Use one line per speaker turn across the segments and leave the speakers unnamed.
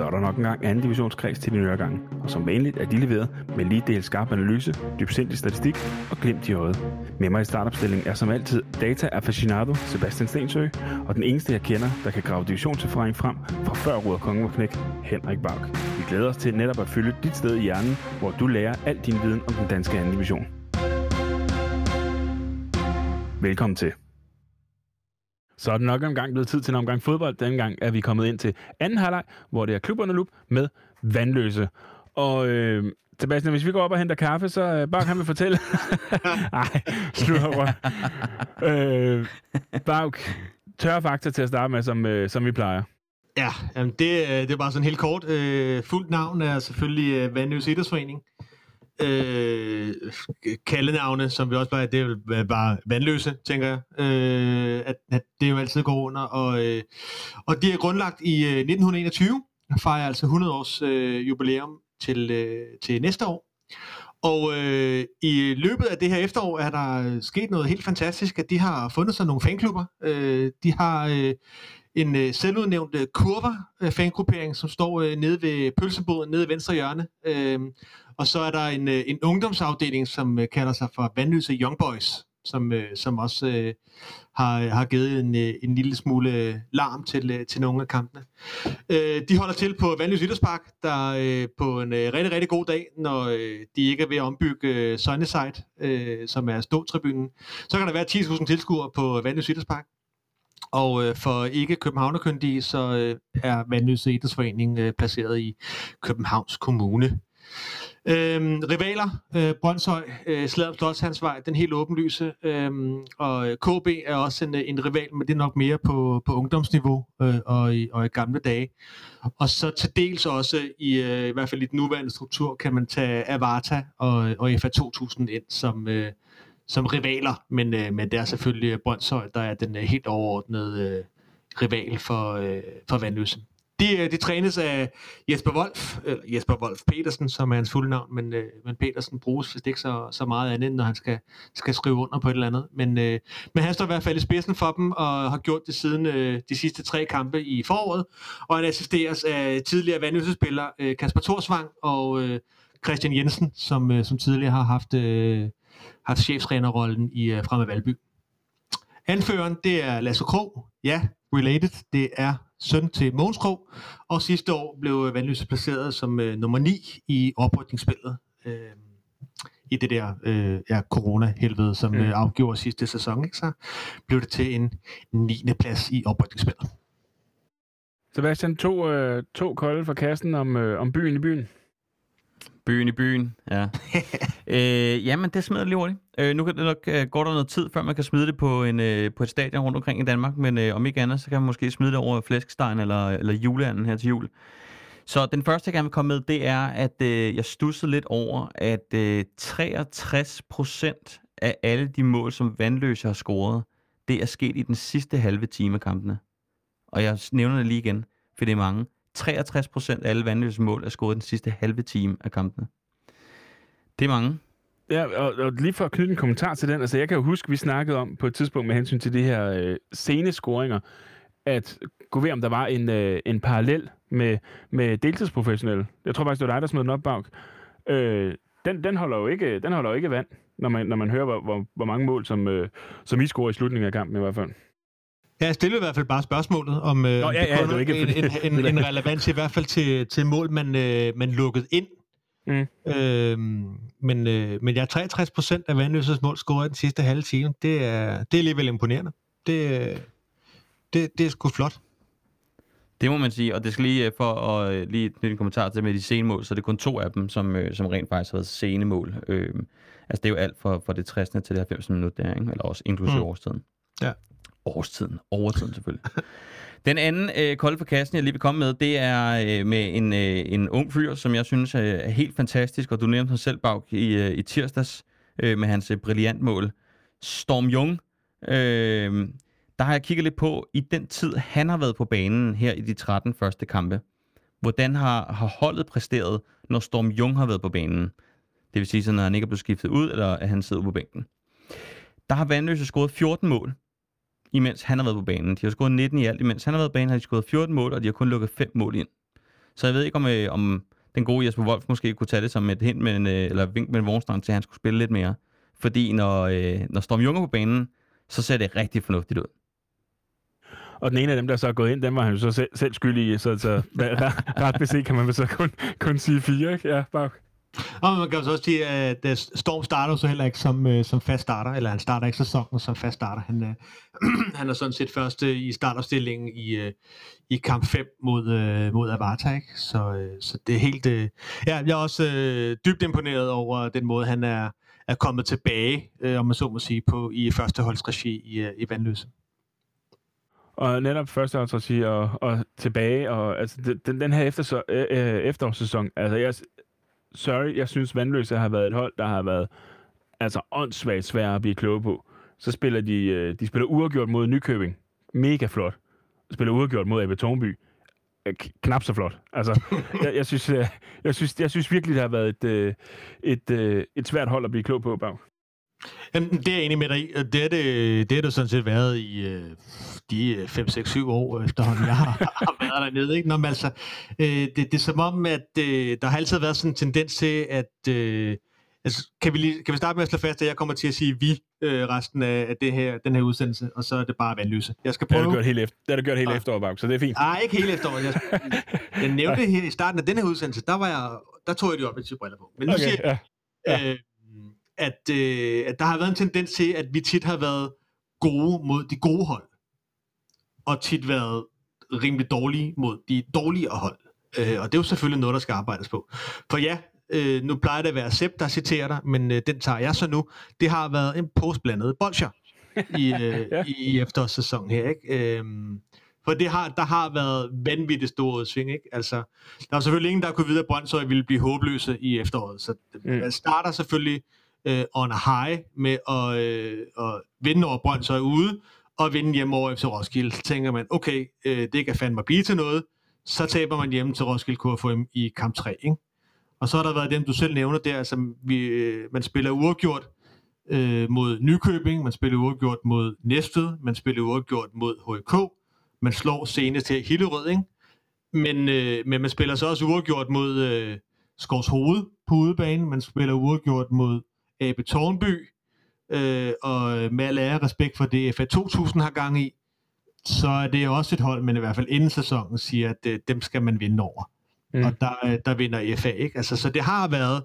så er der nok engang anden divisionskreds til din øregang. Og som vanligt er de leveret med lige del skarp analyse, dybsindig statistik og glimt i øjet. Med mig i startopstillingen er som altid data aficionado Sebastian Stensø, og den eneste jeg kender, der kan grave divisionserfaring frem fra før Ruder Kongen var knæk, Henrik Bak. Vi glæder os til netop at fylde dit sted i hjernen, hvor du lærer al din viden om den danske anden division. Velkommen til. Så er det nok engang blevet tid til en omgang fodbold. Denne gang er vi kommet ind til anden halvleg, hvor det er klub under lup med vandløse. Og øh, Sebastian, hvis vi går op og henter kaffe, så øh, bare kan vi fortælle. Nej, slut øh, Bauk, tørre fakta til at starte med, som, øh, som vi plejer.
Ja, jamen det, øh, det er bare sådan helt kort. Øh, fuldt navn er selvfølgelig øh, Vandløse Idrætsforening øh, øh, kaldenavne, som vi også bare, det er bare vandløse, tænker jeg, øh, at, at det jo altid går under. Og, øh, og det er grundlagt i øh, 1921, fejrer altså 100 års øh, jubilæum til, øh, til næste år. Og øh, i løbet af det her efterår er der sket noget helt fantastisk, at de har fundet sig nogle fanklubber. Øh, de har øh, en øh, selvudnævnt øh, kurver-fangruppering, øh, som står øh, nede ved pølseboden, nede i venstre hjørne. Øh, og så er der en, øh, en ungdomsafdeling, som øh, kalder sig for Vandløse Young Boys, som, øh, som også øh, har, har givet en, øh, en lille smule øh, larm til, øh, til nogle af kampene. Øh, de holder til på Vandløse Idrætspark, der øh, på en øh, rigtig, rigtig god dag, når øh, de ikke er ved at ombygge øh, Sunnyside, øh, som er ståtribunen, så kan der være 10.000 tilskuere på Vandløse Idrætspark. Og øh, for ikke københavnerkyndige, så øh, er Vandløse Idrætsforening øh, placeret i Københavns Kommune. Øhm, rivaler, øh, Brøndshøj, øh, Sladrup Slotshandsvej, den helt åbenlyse, øhm, og øh, KB er også en, øh, en rival, men det er nok mere på, på ungdomsniveau øh, og, i, og i gamle dage. Og så til dels også, i, øh, i hvert fald i den nuværende struktur, kan man tage Avarta og, og FA 2000 ind som, øh, som rivaler, men, øh, men det er selvfølgelig øh, Brøndshøj, der er den øh, helt overordnede øh, rival for, øh, for Vandløse. De, øh, de trænes af Jesper Wolf, eller Jesper Wolf Petersen, som er hans fulde navn, men, øh, men Petersen bruges vist ikke så, så meget andet, når han skal, skal skrive under på et eller andet. Men, øh, men han står i hvert fald i spidsen for dem, og har gjort det siden øh, de sidste tre kampe i foråret, og han assisteres af tidligere vandløsespiller øh, Kasper Torsvang og øh, Christian Jensen, som, øh, som tidligere har haft, øh, haft cheftrænerrollen i øh, Fremme Valby. Anføreren, det er Lasse Krog. Ja, related. Det er søn til Mogens Krog, og sidste år blev Vandløse placeret som øh, nummer 9 i oprykningsspillet. Øh, i det der øh, ja, corona-helvede, som mm. øh, afgjorde sidste sæson, ikke? så blev det til en 9. plads i oprykningsspillet.
Sebastian, to, øh, to kolde fra kassen om, øh, om byen i byen.
Byen i byen, ja. øh, jamen, det smider lige hurtigt. Øh, nu kan det nok øh, gå der noget tid, før man kan smide det på, en, øh, på et stadion rundt omkring i Danmark, men øh, om ikke andet, så kan man måske smide det over flæskestegen eller, eller juleanden her til jul. Så den første, jeg gerne vil komme med, det er, at øh, jeg stussede lidt over, at øh, 63 procent af alle de mål, som Vandløse har scoret, det er sket i den sidste halve time af kampene. Og jeg nævner det lige igen, for det er mange. 63 procent af alle vandløse mål er scoret den sidste halve time af kampene. Det er mange.
Ja, og, og lige for at knytte en kommentar til den, altså jeg kan jo huske, vi snakkede om på et tidspunkt med hensyn til de her øh, scenescoringer, at gå ved, om der var en, øh, en parallel med, med deltidsprofessionelle. Jeg tror faktisk, det var dig, der smed den op Bauk. Øh, den, den, holder jo ikke, den holder jo ikke vand, når man, når man hører, hvor, hvor, hvor mange mål, som, øh, som I scorer i slutningen af kampen i hvert fald.
Ja, jeg stillede i hvert fald bare spørgsmålet, om, øh, Nå, ja, ja, det ikke, en, en, en, en relevans i hvert fald til, til mål, man, øh, man lukkede ind. Mm. Øhm, men, øh, men ja, 63 procent af Vandløses mål scoret i den sidste halve time. Det er, det er alligevel imponerende. Det, det, det er sgu flot.
Det må man sige, og det skal lige øh, for at øh, lige knytte en kommentar til med de sene mål, så det er kun to af dem, som, øh, som rent faktisk har været sene mål. Øh, altså det er jo alt fra, fra det 60. til det 90. minut der, ikke? eller også inklusive mm. årstiden. Ja. Årstiden. Overtiden selvfølgelig. Den anden øh, kolde for kassen, jeg lige vil komme med, det er øh, med en, øh, en ung fyr, som jeg synes øh, er helt fantastisk, og du nævnte ham selv, Bag, i, øh, i tirsdags øh, med hans øh, mål. Storm Jung. Øh, der har jeg kigget lidt på, i den tid, han har været på banen her i de 13 første kampe. Hvordan har, har holdet præsteret, når Storm Jung har været på banen? Det vil sige, så når han ikke er blevet skiftet ud, eller at han sidder på bænken. Der har Vandløse scoret 14 mål imens han har været på banen. De har scoret 19 i alt, imens han har været på banen, har de scoret 14 mål, og de har kun lukket 5 mål ind. Så jeg ved ikke, om, øh, om den gode Jesper Wolf måske kunne tage det som et hint med en, øh, eller vink med en vognstrand til, at han skulle spille lidt mere. Fordi når, øh, når Storm Junger på banen, så ser det rigtig fornuftigt ud.
Og den ene af dem, der så er gået ind, den var han jo så selv, selv skyldig i, så, så ret beset kan man vel så kun, kun sige fire, ikke? Ja, bare
og man kan også sige, at øh, Storm starter så heller ikke som, øh, som fast starter, eller han starter ikke sæsonen som fast starter. Han, øh, han er sådan set første i startopstillingen i, øh, i kamp 5 mod, øh, mod Avatar, ikke? Så, øh, så det er helt... Øh, ja, jeg er også øh, dybt imponeret over den måde, han er, er kommet tilbage, øh, om man så må sige, på, i førsteholdsregi i, øh, i Vandløse.
Og netop førsteholdsregi og, og tilbage, og altså den, den her efter, øh, efterårssæson, altså jeg, sorry, jeg synes Vandløse har været et hold, der har været altså åndssvagt svært at blive kloge på. Så spiller de, øh, de spiller uafgjort mod Nykøbing. Mega flot. Spiller uafgjort mod AB Tornby. Knap så flot. Altså, jeg, jeg, synes, jeg, jeg, synes, jeg synes virkelig, det har været et, øh, et, et, øh, et svært hold at blive klog på, Bag.
Jamen, det er jeg enig med dig i. Det er det, det, er det sådan set været i øh, de 5, 6, 7 år efterhånden, jeg har, har været dernede. Ikke? Nå, men altså, øh, det, det er som om, at øh, der har altid været sådan en tendens til, at øh, altså, kan, vi lige, kan vi starte med at slå fast, at jeg kommer til at sige vi øh, resten af, af det her, den her udsendelse, og så er det bare vandløse. Jeg skal prøve...
Det har du gjort helt efter, det har du gjort helt efter efterår, så det er fint.
Nej, ikke helt efterår. Jeg, jeg nævnte her i starten af den her udsendelse, der, var jeg, der tog jeg op i briller på. Men nu okay, siger jeg, ja. Ja. Øh, at, øh, at der har været en tendens til, at vi tit har været gode mod de gode hold, og tit været rimelig dårlige mod de dårligere hold. Øh, og det er jo selvfølgelig noget, der skal arbejdes på. For ja, øh, nu plejer det at være Sepp, der citerer dig, men øh, den tager jeg så nu. Det har været en postblandet bolcher i, øh, ja. i efterårssæsonen her. Ikke? Øh, for det har, der har været vanvittigt store sving. Ikke? Altså, der er selvfølgelig ingen, der kunne vide, at Brøndshøj ville blive håbløse i efteråret. Så mm. man starter selvfølgelig øh, on a high med at, øh, at vinde over Brøndshøj ude, og vinde hjemme over FC Roskilde. Så tænker man, okay, øh, det kan fandme blive til noget. Så taber man hjemme til Roskilde KFM i kamp 3. Ikke? Og så har der været dem, du selv nævner der, som vi, øh, man spiller uafgjort øh, mod Nykøbing, man spiller uafgjort mod Næstved, man spiller uafgjort mod HK, man slår senest til Hillerød, ikke? Men, øh, men man spiller så også uafgjort mod øh, Skovs Hoved på udebane, man spiller uafgjort mod Abe Tornby, øh, og med al ære respekt for det FA 2000 har gang i, så er det også et hold, men i hvert fald inden sæsonen siger, at øh, dem skal man vinde over. Mm. Og der, øh, der vinder FA, ikke? Altså, så det har været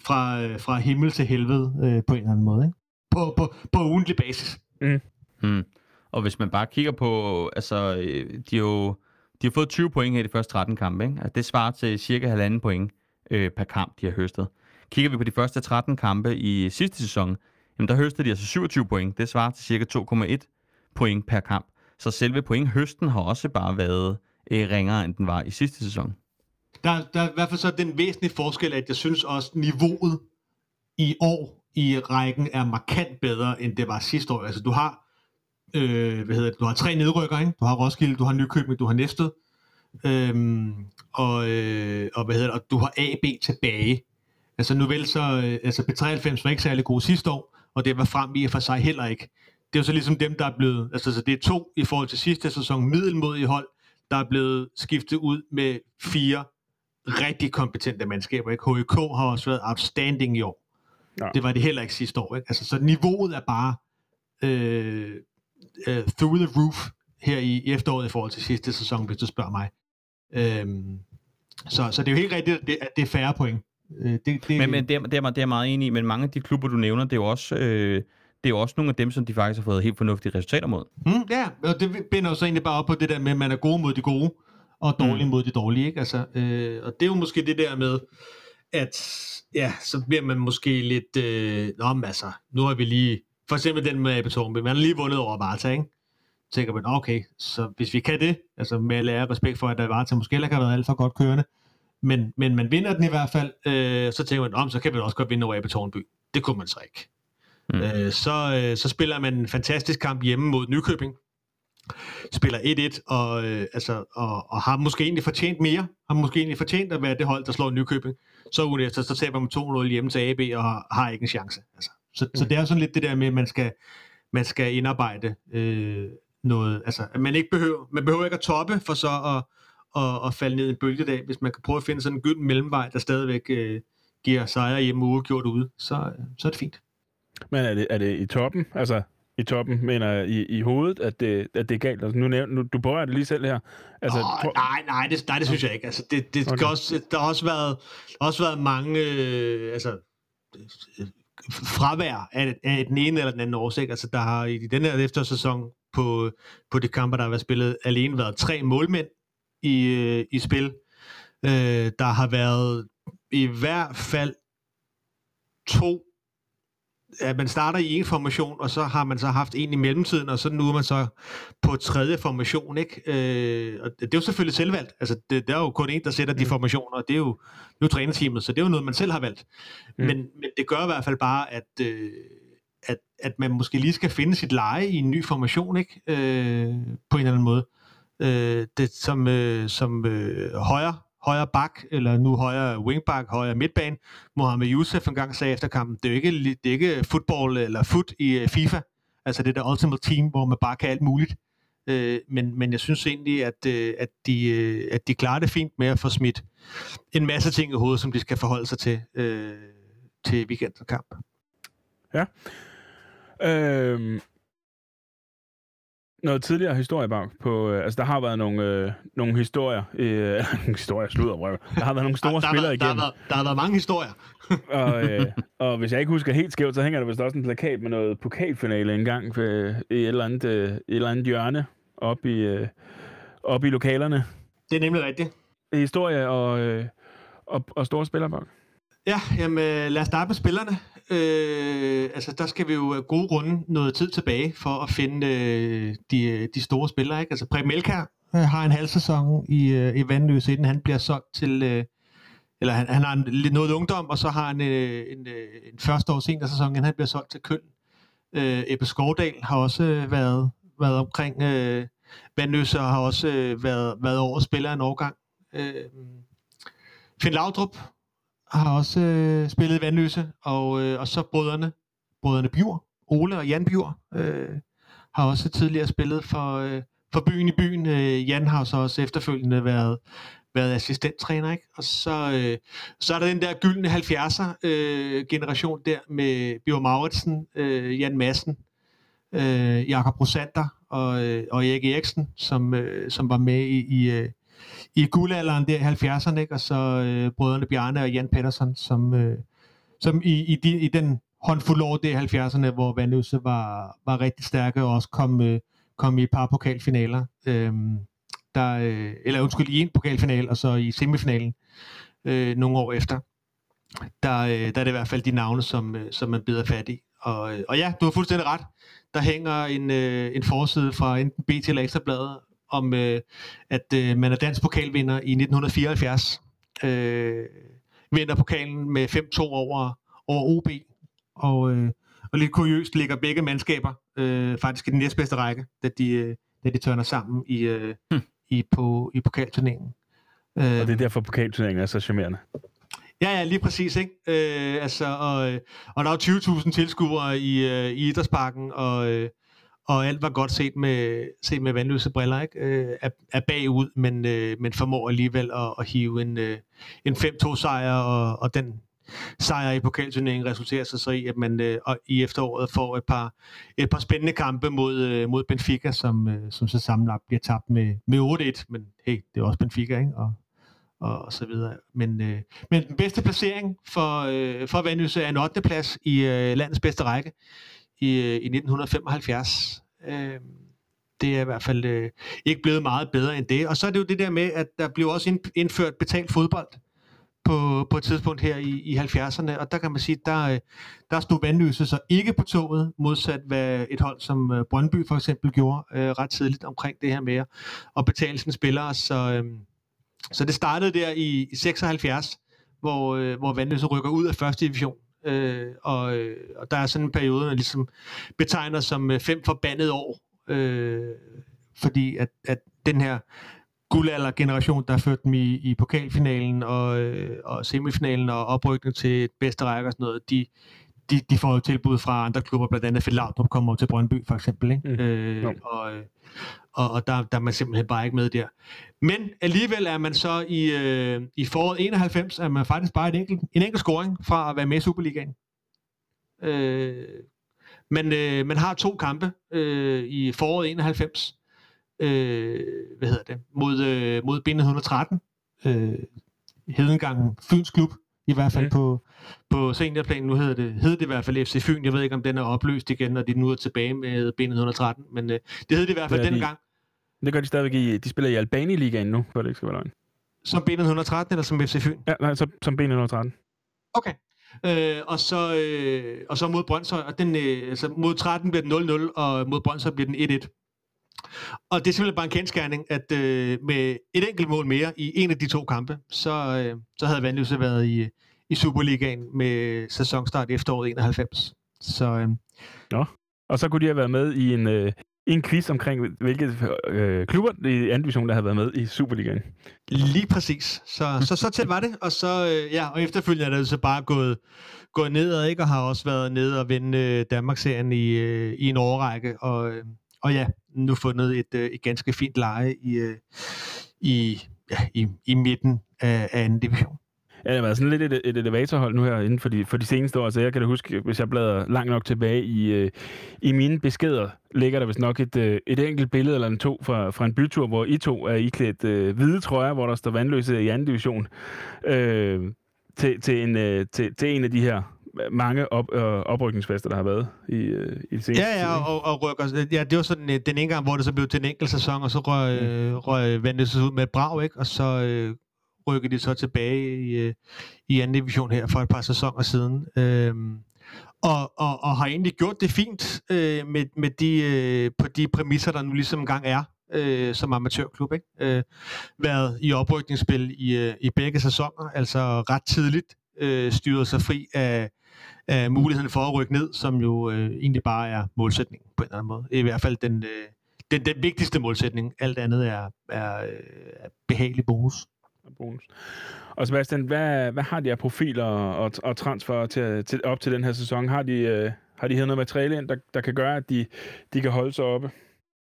fra, øh, fra himmel til helvede øh, på en eller anden måde, ikke? På, på, på ugentlig basis.
Mm. Mm. Og hvis man bare kigger på, altså, øh, de har jo de har fået 20 point her i de første 13 kampe, ikke? Altså, det svarer til cirka halvanden point øh, per kamp, de har høstet. Kigger vi på de første 13 kampe i sidste sæson, jamen der høstede de altså 27 point. Det svarer til cirka 2,1 point per kamp. Så selve pointhøsten har også bare været øh, ringere, end den var i sidste sæson.
Der, der er i hvert fald så den væsentlige forskel, at jeg synes også, niveauet i år i rækken er markant bedre, end det var sidste år. Altså du har, øh, hvad hedder det, du har tre nedrykker, ikke? Du har Roskilde, du har Nykøbing, du har Næstved. Øhm, og, øh, og, hvad hedder det, og du har AB tilbage. Altså nu vel så, øh, altså P93 var ikke særlig god sidste år, og det var frem i og for sig heller ikke. Det er jo så ligesom dem, der er blevet, altså så det er to i forhold til sidste sæson middelmodige hold, der er blevet skiftet ud med fire rigtig kompetente mandskaber. Ikke? HK har også været outstanding i år. Ja. Det var det heller ikke sidste år. Ikke? Altså, så niveauet er bare øh, øh, through the roof her i, i efteråret i forhold til sidste sæson, hvis du spørger mig. Øhm, så, så det er jo helt rigtigt, at det, at det er færre point.
Øh, det, det, men men det, er, det, er, det er meget enig i, men mange af de klubber, du nævner, det er jo også... Øh, det er jo også nogle af dem, som de faktisk har fået helt fornuftige resultater mod.
Mm, ja, og det binder jo så egentlig bare op på det der med, at man er god mod de gode, og dårlig mm. mod de dårlige. Ikke? Altså, øh, og det er jo måske det der med, at ja, så bliver man måske lidt, øh, nå, men altså, nu har vi lige, for eksempel den med Abetornby, man har lige vundet over Varta, ikke? Så tænker man, okay, så hvis vi kan det, altså med at lære respekt for, at Varta måske heller ikke har været alt for godt kørende, men, men man vinder den i hvert fald, øh, så tænker man, om så kan vi også godt vinde over Ebbe Tornby. Det kunne man så ikke. Mm. Øh, så, øh, så spiller man en fantastisk kamp hjemme mod Nykøbing. Spiller 1-1, og, øh, altså, og, og har måske egentlig fortjent mere. Har måske egentlig fortjent at være det hold, der slår Nykøbing. Så ugen efter, så taber man 2-0 hjemme til AB, og har, har ikke en chance. Altså, så, mm. så det er sådan lidt det der med, at man skal, man skal indarbejde øh, noget. Altså, man, ikke behøver, man behøver ikke at toppe, for så at at, at falde ned i en bølgedag. Hvis man kan prøve at finde sådan en gylden mellemvej, der stadigvæk øh, giver sejre hjemme uafgjort ude, så, så er det fint.
Men er det, er det i toppen? Altså, i toppen, mener jeg, i, i hovedet, at det, at det er galt? Altså, nu, nævner, nu, du bor det lige selv her. Altså,
oh,
tror...
nej, nej det, nej, det synes jeg ikke. Altså, det, det okay. også, der har også været, også været mange øh, altså, fravær af, af den ene eller den anden årsag. Altså, der har i den her eftersæson på, på de kampe, der har været spillet, alene været tre målmænd i, øh, i spil. Øh, der har været i hvert fald to at man starter i en formation, og så har man så haft en i mellemtiden, og så nu er man så på tredje formation, ikke? Øh, og det er jo selvfølgelig selvvalgt. Altså, det, der er jo kun en, der sætter de mm. formationer, og det er jo, det er jo trænerteamet, så det er jo noget, man selv har valgt. Mm. Men, men det gør i hvert fald bare, at, øh, at, at man måske lige skal finde sit leje i en ny formation, ikke? Øh, på en eller anden måde. Øh, det som, øh, som øh, højre højre bak, eller nu højre wingback, højre midtbane. Mohamed Youssef engang sagde efter kampen, det er jo ikke, det er ikke football eller foot i øh, FIFA, altså det der Ultimate Team, hvor man bare kan alt muligt. Øh, men, men jeg synes egentlig, at, øh, at, de, øh, at de klarer det fint med at få smidt en masse ting i hovedet, som de skal forholde sig til øh, til weekendens kamp.
Ja. Øh, noget tidligere historie bag på... Øh, altså, der har været nogle, øh, nogle historier... Øh, historier, slutter, røv. Der har været nogle store
der,
spillere
der,
igennem.
Der, der, der har været mange historier.
og, øh, og hvis jeg ikke husker helt skævt, så hænger der vist også en plakat med noget pokalfinale engang for, i et eller andet, øh, et eller andet hjørne op i, øh, op i lokalerne.
Det er nemlig rigtigt.
Historie og, øh, og, og store spillere bag.
Ja, jamen øh, lad os starte med spillerne. Øh, altså, der skal vi jo af gode grunde noget tid tilbage for at finde øh, de, øh, de store spillere. Ikke? Altså, Preben Elkær øh, har en halv sæson i, øh, i Vandløse, inden han bliver solgt til... Øh, eller han, han har en, noget ungdom, og så har han øh, en, øh, en første års senere sæson, inden han bliver solgt til Køln. Øh, Ebbe Skovdal har også været, været omkring øh, Vandløse, og har også øh, været, været over spiller en årgang. Øh, Finn Laudrup har også øh, spillet Vandløse, og, øh, og så brødrene, brødrene Bjur, Ole og Jan Bjur, øh, har også tidligere spillet for, øh, for byen i byen. Øh, Jan har så også efterfølgende været, været assistenttræner, ikke? Og så, øh, så er der den der gyldne 70'er øh, generation der med Bjørn Mauritsen, øh, Jan Madsen, øh, Jakob Rosander og, øh, og Erik Eriksen, som, øh, som var med i, i, øh, i guldalderen der i 70'erne, ikke? og så øh, brødrene Bjarne og Jan Pettersson, som, øh, som i, i, de, i den håndfuld år der i 70'erne, hvor Vandløse var, var rigtig stærke og også kom, øh, kom i et par pokalfinaler. Øh, der, øh, eller undskyld, i en pokalfinal, og så i semifinalen øh, nogle år efter. Der, øh, der er det i hvert fald de navne, som, øh, som man bider fat i. Og, øh, og ja, du har fuldstændig ret. Der hænger en, øh, en forside fra enten BT eller Ekstrabladet om, øh, at øh, man er dansk pokalvinder i 1974. Øh, vinder pokalen med 5-2 over, over OB. Og, øh, og lidt kuriøst ligger begge mandskaber øh, faktisk i den næstbedste række, da de, øh, da de tørner sammen i, øh, hmm. i, på, i pokalturneringen.
Og det er derfor pokalturneringen er så charmerende.
Ja, ja, lige præcis, ikke? Øh, altså, og, og der er jo 20.000 tilskuere i, øh, i idrætsparken, og, øh, og alt var godt set med, set med vandløse briller, ikke? Øh, er, er bagud, men, øh, men formår alligevel at, at hive en, øh, en 5-2 sejr, og, og den sejr i pokalturneringen resulterer sig så i, at man øh, i efteråret får et par, et par spændende kampe mod, øh, mod Benfica, som, øh, som så sammenlagt bliver tabt med, med 8-1, men hey, det er også Benfica, ikke? Og, og, og så videre. Men, øh, men den bedste placering for, øh, for Vandløse er en 8. plads i øh, landets bedste række i, øh, i 1975. Øh, det er i hvert fald øh, ikke blevet meget bedre end det. Og så er det jo det der med, at der blev også indført betalt fodbold på, på et tidspunkt her i, i 70'erne, og der kan man sige, der, øh, der stod Vandløse så ikke på toget, modsat hvad et hold som øh, Brøndby for eksempel gjorde øh, ret tidligt omkring det her med at betale sine spillere. Så, øh, så det startede der i, i 76, hvor, øh, hvor Vandløse rykker ud af første division Øh, og, øh, og der er sådan en periode, man ligesom betegner som øh, fem forbandede år. Øh, fordi at, at den her guldalder-generation, der førte dem i, i pokalfinalen og, øh, og semifinalen og oprykning til bedste række og sådan noget, de, de, de får jo tilbud fra andre klubber, blandt andet Phil Laudrup kommer til Brøndby for eksempel, ikke?
Mm.
Øh,
Jo.
og, og, og der, der er man simpelthen bare ikke med der. Men alligevel er man så i, øh, i foråret 91, er man faktisk bare en enkelt, en enkelt scoring fra at være med i Superligaen. Øh, men øh, man har to kampe øh, i foråret 91. Øh, hvad hedder det? Mod, øh, mod Binde 113. Øh, Hedengangen Fyns Klub, i hvert fald
mm.
på, på seniorplanen. Nu hedder det, hedder det i hvert fald FC Fyn. Jeg ved ikke, om den er opløst igen, og de nu er tilbage med Binde 113. Men øh, det hed det i hvert fald
Det er de.
dengang.
Det gør de stadigvæk i... De spiller i Albani-ligaen nu, for det ikke skal være løgn.
Som Binde 113 eller som FC Fyn?
Ja, nej, så, som B113.
Okay. Øh, og, så, øh, og så mod Brøndshøj, og den, øh, altså mod 13 bliver den 0-0, og mod Brøndshøj bliver den 1-1. Og det er simpelthen bare en kendskærning, at øh, med et enkelt mål mere i en af de to kampe, så, øh, så havde Vandløse været i, i Superligaen med sæsonstart efteråret 91. Så øh,
Og så kunne de have været med i en, øh, en quiz omkring, hvilke øh, klubber i anden division, der havde været med i Superligaen.
Lige præcis. Så, så, så tæt var det, og så øh, ja, og efterfølgende er det så bare gået, gået nedad, ikke? og har også været nede og vinde øh, Danmarksserien i, øh, i en årrække, og, øh, og ja, nu fundet et, øh, et ganske fint leje i, øh, i, ja, i, i midten af, af anden division.
Ja, det har været sådan lidt et, et elevatorhold nu her inden for de, for de seneste år. Så jeg kan da huske, hvis jeg bladrer langt nok tilbage i, øh, i mine beskeder, ligger der vist nok et, øh, et enkelt billede eller en to fra, fra en bytur, hvor I to er iklædt øh, hvide trøjer, hvor der står vandløse i anden division, øh, til, til, en, øh, til, til en af de her mange op, øh, oprykningsfester, der har været i, øh, i det seneste.
Ja, ja, og, og rykker, ja, det var sådan øh, den ene gang, hvor det så blev til en enkelt sæson, og så røg, øh, røg Vandløse ud med et brag, ikke? og så øh, rykkede de så tilbage i, øh, i anden division her for et par sæsoner siden. Øhm, og, og, og har egentlig gjort det fint øh, med, med de, øh, på de præmisser, der nu ligesom engang er øh, som amatørklub. Ikke? Øh, været i oprykningsspil i, øh, i begge sæsoner, altså ret tidligt øh, styret sig fri af, af muligheden for at rykke ned, som jo øh, egentlig bare er målsætningen på en eller anden måde. I hvert fald den, øh, den, den vigtigste målsætning. Alt andet er, er, øh, er behagelig bonus.
bonus. Og Sebastian, hvad, hvad har de af profiler og, og transfer til, til, op til den her sæson? Har de, øh, har de hævet noget materiale ind, der, der kan gøre, at de, de kan holde sig oppe?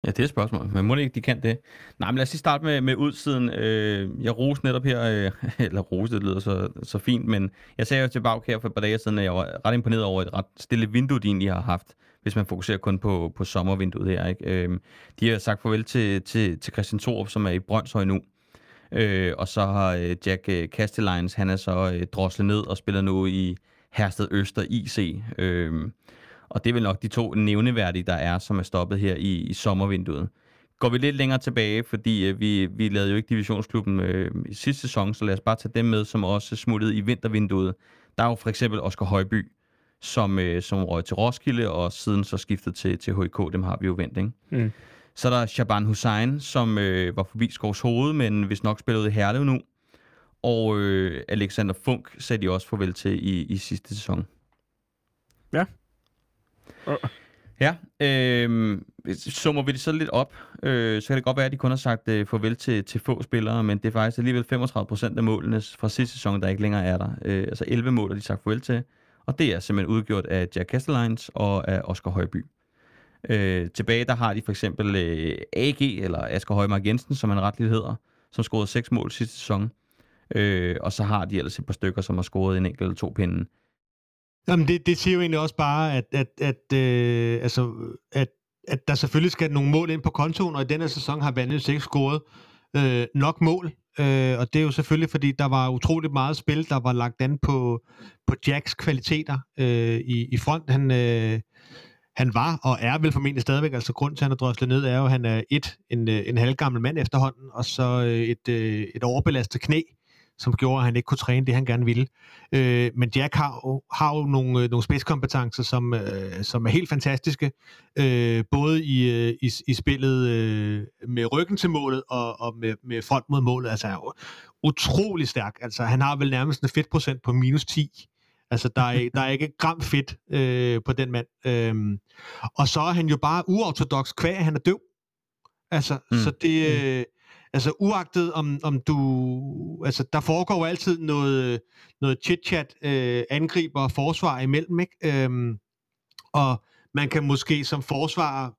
Ja, det er et spørgsmål. Men må det ikke, de kan det? Nej, men lad os lige starte med, med udsiden. Øh, jeg roste netop her, øh, eller roste, det lyder så, så fint, men jeg sagde jo til her for et par dage siden, at jeg var ret imponeret over et ret stille vindue, de egentlig har haft, hvis man fokuserer kun på, på sommervinduet her. Ikke? Øh, de har sagt farvel til, til, til Christian Thorup, som er i Brøndshøj nu. Øh, og så har øh, Jack øh, Castellines, han er så øh, droslet ned og spiller nu i Hersted Øster IC. Øh, og det er vel nok de to nævneværdige, der er, som er stoppet her i, i sommervinduet. Går vi lidt længere tilbage, fordi øh, vi, vi lavede jo ikke divisionsklubben øh, i sidste sæson, så lad os bare tage dem med, som også smuttede i vintervinduet. Der er jo for eksempel Oscar Højby, som, øh, som røg til Roskilde, og siden så skiftede til, til HK, dem har vi jo vendt, ikke?
Mm.
Så er der Shaban Hussein, som øh, var forbi Skovs Hoved, men hvis nok spillede i Herlev nu. Og øh, Alexander Funk sagde de også farvel til i, i sidste sæson.
Ja. Uh.
Ja, øh, summer vi det så lidt op, øh, så kan det godt være, at de kun har sagt øh, farvel til, til få spillere, men det er faktisk alligevel 35 procent af målene fra sidste sæson, der ikke længere er der. Øh, altså 11 mål har de sagt farvel til, og det er simpelthen udgjort af Jack Castellines og af Oscar Højby. Øh, tilbage der har de for eksempel øh, AG, eller Asger Højmark Jensen, som han retligt hedder, som scorede 6 mål sidste sæson. Øh, og så har de ellers et par stykker, som har scoret en enkelt eller to pinde.
Jamen, det, det siger jo egentlig også bare, at, at, at, øh, altså, at, at der selvfølgelig skal nogle mål ind på kontoen, og i denne sæson har Vandløs ikke scoret øh, nok mål. Øh, og det er jo selvfølgelig, fordi der var utroligt meget spil, der var lagt an på, på Jacks kvaliteter øh, i, i front. Han, øh, han var og er vel formentlig stadigvæk, altså grund til, at han er drøslet ned, er jo, at han er et, en, øh, en halvgammel mand efterhånden, og så øh, et, øh, et overbelastet knæ, som gjorde, at han ikke kunne træne det, han gerne ville. Øh, men Jack har jo, har jo nogle, øh, nogle spidskompetencer, som, øh, som er helt fantastiske, øh, både i, øh, i, i spillet øh, med ryggen til målet og, og med, med front mod målet. Altså, han er utrolig stærk. Altså, han har vel nærmest en fedtprocent på minus 10. Altså, der er, der er ikke gram fedt øh, på den mand. Øhm, og så er han jo bare uortodox kvæg, han er døv. Altså,
Mm.
mm. så det... Øh, altså uagtet om, om du, altså der foregår jo altid noget, noget chit-chat, øh, angriber og forsvar imellem, ikke? Øhm, og man kan måske som forsvarer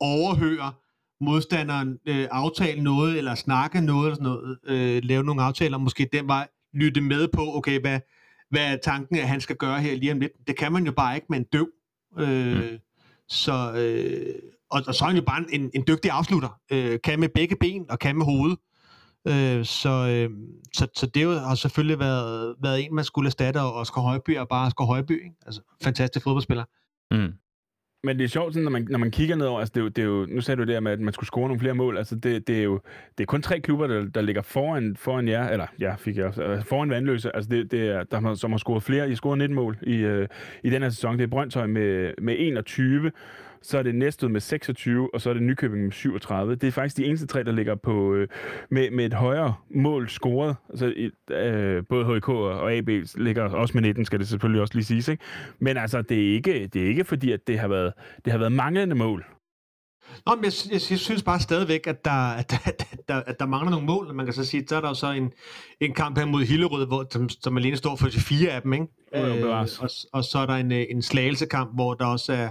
overhøre modstanderen øh, aftale noget, eller snakke noget, eller sådan noget, øh, lave nogle aftaler, måske den vej lytte med på, okay, hvad, hvad er tanken, at han skal gøre her lige om lidt. Det kan man jo bare ikke med en døv. Øh, mm. Så, øh, og, og så er han jo bare en, en dygtig afslutter. Øh, kan med begge ben og kan med hovedet. Øh, så, øh, så, så det har selvfølgelig været, været en, man skulle erstatte, og Oscar Højby er bare Oscar Højby. Ikke? Altså, fantastisk fodboldspiller. Mm.
Men det er sjovt, sådan, når, man, når man kigger nedover, altså det er jo, det er jo, nu sagde du det med, at man skulle score nogle flere mål, altså det, det er jo det er kun tre klubber, der, der ligger foran, foran jer, eller ja, fik jeg også, altså foran Vandløse, altså det, det er, der, som har scoret flere, I har scoret 19 mål i, øh, i den her sæson, det er Brøndshøj med, med 21, så er det Næstved med 26, og så er det Nykøbing med 37. Det er faktisk de eneste tre, der ligger på, øh, med, med et højere mål scoret. Altså, øh, både HK og AB ligger også med 19, skal det selvfølgelig også lige siges. Ikke? Men altså, det er ikke, det er ikke fordi, at det har været, det har været manglende mål.
Nå, men jeg, jeg, jeg synes bare stadigvæk, at der, at, at, der, at der mangler nogle mål. Man kan så sige, så er der jo så en, en kamp her mod Hillerød, hvor, som, som alene står for fire af dem. Ikke?
Jo, jo, øh,
og, og så er der en, øh, en slagelsekamp, hvor der også er,